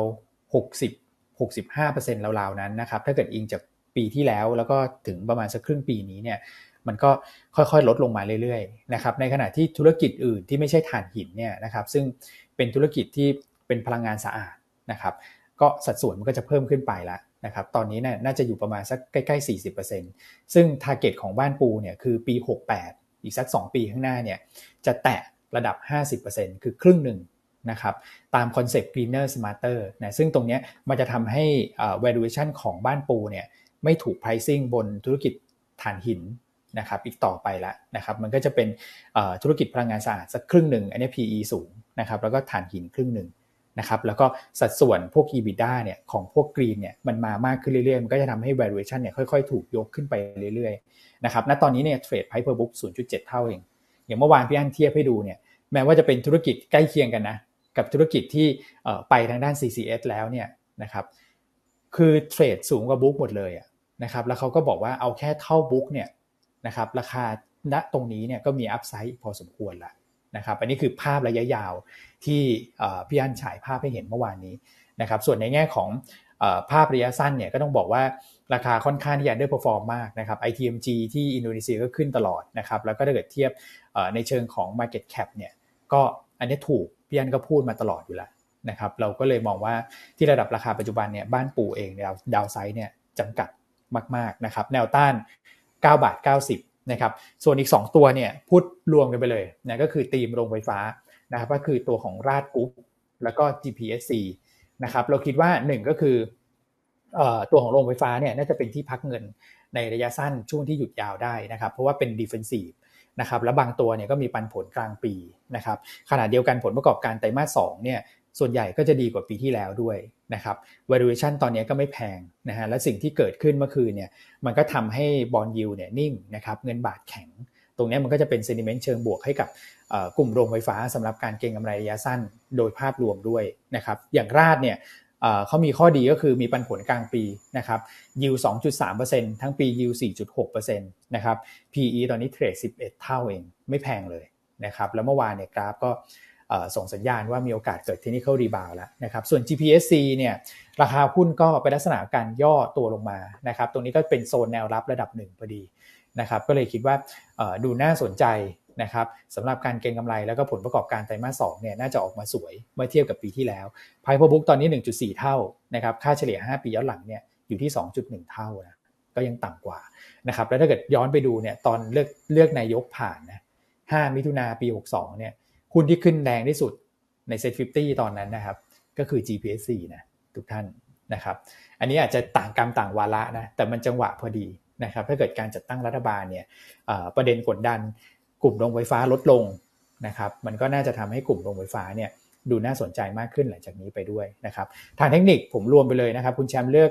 60 65%ราวๆนั้นนะครับถ้าเกิดอิงจากปีที่แล้วแล้วก็ถึงประมาณสักครึ่งปีนี้เนี่ยมันก็ค่อยๆ ลดลงมาเรื่อยๆนะครับในขณะที่ธุรกิจอื่นที่ไม่ใช่ถ่านหินเนี่ยนะครับซึ่งเป็นธุรกิจที่เป็นพลังงานสะอาดนะครับก็สัดส่วนมันก็จะเพิ่มขึ้นไปละนะครับตอนนี้น่าจะอยู่ประมาณสักใกล้ๆ 40%ซึ่ง target ของบ้านปูเนี่ยคือปี 68 อีกสัก 2 ปีข้างหน้าเนี่ยจะแตะระดับ 50%คือครึ่งหนึ่ง นะครับตาม concept greener smarter นะซึ่งตรงนี้มันจะทำให้ valuation ของบ้านปูเนี่ยไม่ถูก pricing บนธุรกิจถ่านหินนะครับอีกต่อไปละนะครับมันก็จะเป็นธุรกิจพลังงานสะอาดสักครึ่งหนึ่งอันนี้ PE สูงนะครับแล้วก็ถ่านหินครึ่งหนึ่งนะครับแล้วก็สัดส่วนพวก EBITDA เนี่ยของพวกกรีนเนี่ยมันมามากขึ้นเรื่อยๆ มันก็จะทำให้ valuation เนี่ยค่อยๆ ถูกยกขึ้นไปเรื่อยๆนะครับณตอนนี้เนี่ยเทรด price per book 0.7 เท่าเอง อย่างเมื่อวานพี่อันเทียบให้ดูเนี่ยแม้ว่าจะเป็นธุรกิจใกล้เคียงกันนะ กับธุรกิจที่ไปทางด้าน CCS แล้วเนี่ยนะครับคือเทรดสูงกว่าบุ๊กหมดเลยนะครับแล้วเขาก็บอกว่าเอาแค่เท่าบุ๊กเนี่ยนะครับราคาณตรงนี้เนี่ยก็มี upside พอสมควรละนะครับอันนี้คือภาพระยะยาวที่พี่อันฉายภาพให้เห็นเมื่อวานนี้นะครับส่วนในแง่ของภาพระยะสั้นเนี่ยก็ต้องบอกว่าราคาค่อนข้างที่จะ underperform มากนะครับ ITMG ที่อินโดนีเซียก็ขึ้นตลอดนะครับแล้วก็ถ้าเกิดเทียบในเชิงของ Market Cap เนี่ยก็อันนี้ถูก พี่อันก็พูดมาตลอดอยู่แล้วนะครับ เราก็เลยมองว่าที่ระดับราคาปัจจุบันเนี่ยบ้านปู่เอง down downside เนี่ยจำกัดมาก ๆนะครับ แนวต้าน 9 บาท 90นะครับ ส่วนอีก 2 ตัวเนี่ยพูดรวมกันไปเลยนะก็คือตีมโรงไฟฟ้านะครับก็คือตัวของราดกรุ๊ปแล้วก็ GPSC นะครับ เราคิดว่า 1 ก็คือตัวของโรงไฟฟ้าเนี่ยน่าจะเป็นที่พักเงินในระยะสั้นช่วงที่หยุดยาวได้นะครับ เพราะว่าเป็น defensive นะครับและบางตัวเนี่ยก็มีปันผลกลางปีนะครับขณะเดียวกันผลประกอบการไตรมาสสเนี่ยส่วนใหญ่ก็จะดีกว่าปีที่แล้วด้วยนะครับ valuation ตอนนี้ก็ไม่แพงนะฮะและสิ่งที่เกิดขึ้นเมื่อคืนเนี่ยมันก็ทำให้บอลยูเนี่ยนิ่งนะครับเงินบาทแข็ง ตรงนี้มันก็จะเป็นเซนิเมนต์เชิงบวกให้กับกลุ่มโรงไฟฟ้าสำหรับการเก็งกำไรระยะสั้นโดยภาพรวมด้วยนะครับอย่างราดเนี่ย เขามีข้อดีก็คือมีปันผลกลางปีนะครับยิว2.3%ทั้งปียิว4.6%นะครับ PE ตอนนี้เทรด 11 เท่าเอง ไม่แพงเลยนะครับ แล้วเมื่อวานเนี่ยกราฟก็ส่งสัญญาณว่ามีโอกาสเกิด technical rebound แล้วนะครับ ส่วน GPSC เนี่ยราคาหุ้นก็เป็นลักษณะการย่อตัวลงมานะครับ ตรงนี้ก็เป็นโซนแนวรับระดับหนึ่งพอดีนะครับ ก็เลยคิดว่าดูน่าสนใจ นะครับสำหรับการเก็งกำไรแล้วก็ผลประกอบการไตรมาสสองเนี่ยน่าจะออกมาสวยเมื่อเทียบกับปีที่แล้วไพ p อ r บุ๊กตอนนี้ 1.4 เท่านะครับค่าเฉลี่ย 5 ปีย้อนหลังเนี่ยอยู่ที่ 2.1 เท่านะก็ยังต่ำกว่านะครับแล้วถ้าเกิดย้อนไปดูเนี่ยตอนเลือกเลือกนายกผ่านนะ5มิถุนาปี 62เนี่ยหุ้นที่ขึ้นแรงที่สุดในเซ็ต50ตอนนั้นนะครับก็คือ GPC นะทุกท่านนะครับอันนี้อาจจะต่างกรรมต่างวาระนะแต่มันจังหวะพอดีนะครับถ้าเกิดการจัดตั้งรัฐบาลเนี่ยประเด็นกดดัน กลุ่มโรงไฟฟ้าลดลงนะครับ มันก็น่าจะทำให้กลุ่มโรงไฟฟ้าเนี่ยดูน่าสนใจมากขึ้นหลังจากนี้ไปด้วยนะครับทางเทคนิคผมรวมไปเลยนะครับ คุณแชมป์เลือก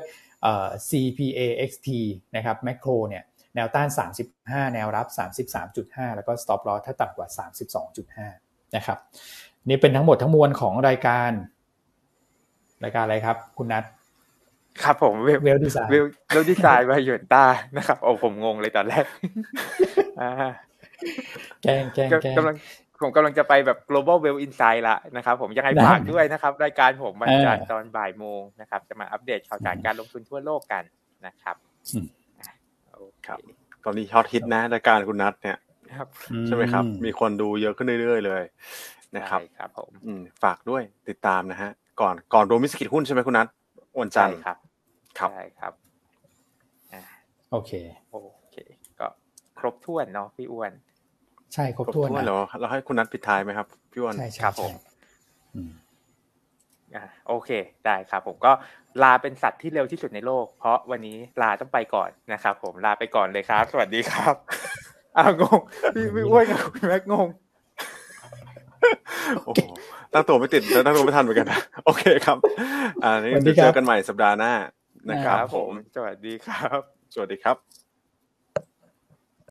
CPAXT นะครับแมคโครเนี่ยแนวต้าน 35 แนวรับ 33.5 แล้วก็ stop loss ถ้าต่ำกว่า 32.5 นะครับ นี่เป็นทั้งหมดทั้งมวลของรายการ รายการอะไรครับ คุณนัทครับผม Wealth Design Wealth De sign มาหยวนต้านะครับโอ้ผมงงเลยตอนแรกแกง แกงแกงกำลังผมกำลังจะไปแบบ Global Wealth Insight ละนะครับผมยังไงฝากด้วยนะครับ รายการผมวันจันทร์ตอนบ่ายโมงนะครับ จะมาอัปเดตข่าวสารการลงทุนทั่วโลกกันนะครับครับ ตอนนี้ฮอตฮิตนะรายการคุณนัทเนี่ยใช่ไหมครับ มีคนดูเยอะขึ้นเรื่อยๆเลยนะครับครับผมฝากด้วยติดตามนะฮะ ก่อนก่อนโรมิสกิจหุ้นใช่ไหมคุณนัทวันจันทร์ครับ ครับใช่ครับโอเคโอเคก็ครบถ้วนเนาะพี่อ้วน ใช่ครบถ้วนเหรอเราให้คุณนัทปิดท้ายไหมครับพี่อ้วนใช่ครับผมอ่าโอเคได้ครับ ผมก็ลาเป็นสัตว์ที่เร็วที่สุดในโลก เพราะวันนี้ลาต้องไปก่อนนะครับผมลาไปก่อนเลยครับ สวัสดีครับอ้าวงงพี่พี่อ้วนกับคุณแม็กงงโอ้ตั้งตัวไม่ติดแล้วตั้งตัวไม่ทันเหมือนกันนะโอเคครับอ่านี่เจอกันใหม่สัปดาห์หน้านะครับผม สวัสดีครับ สวัสดีครับ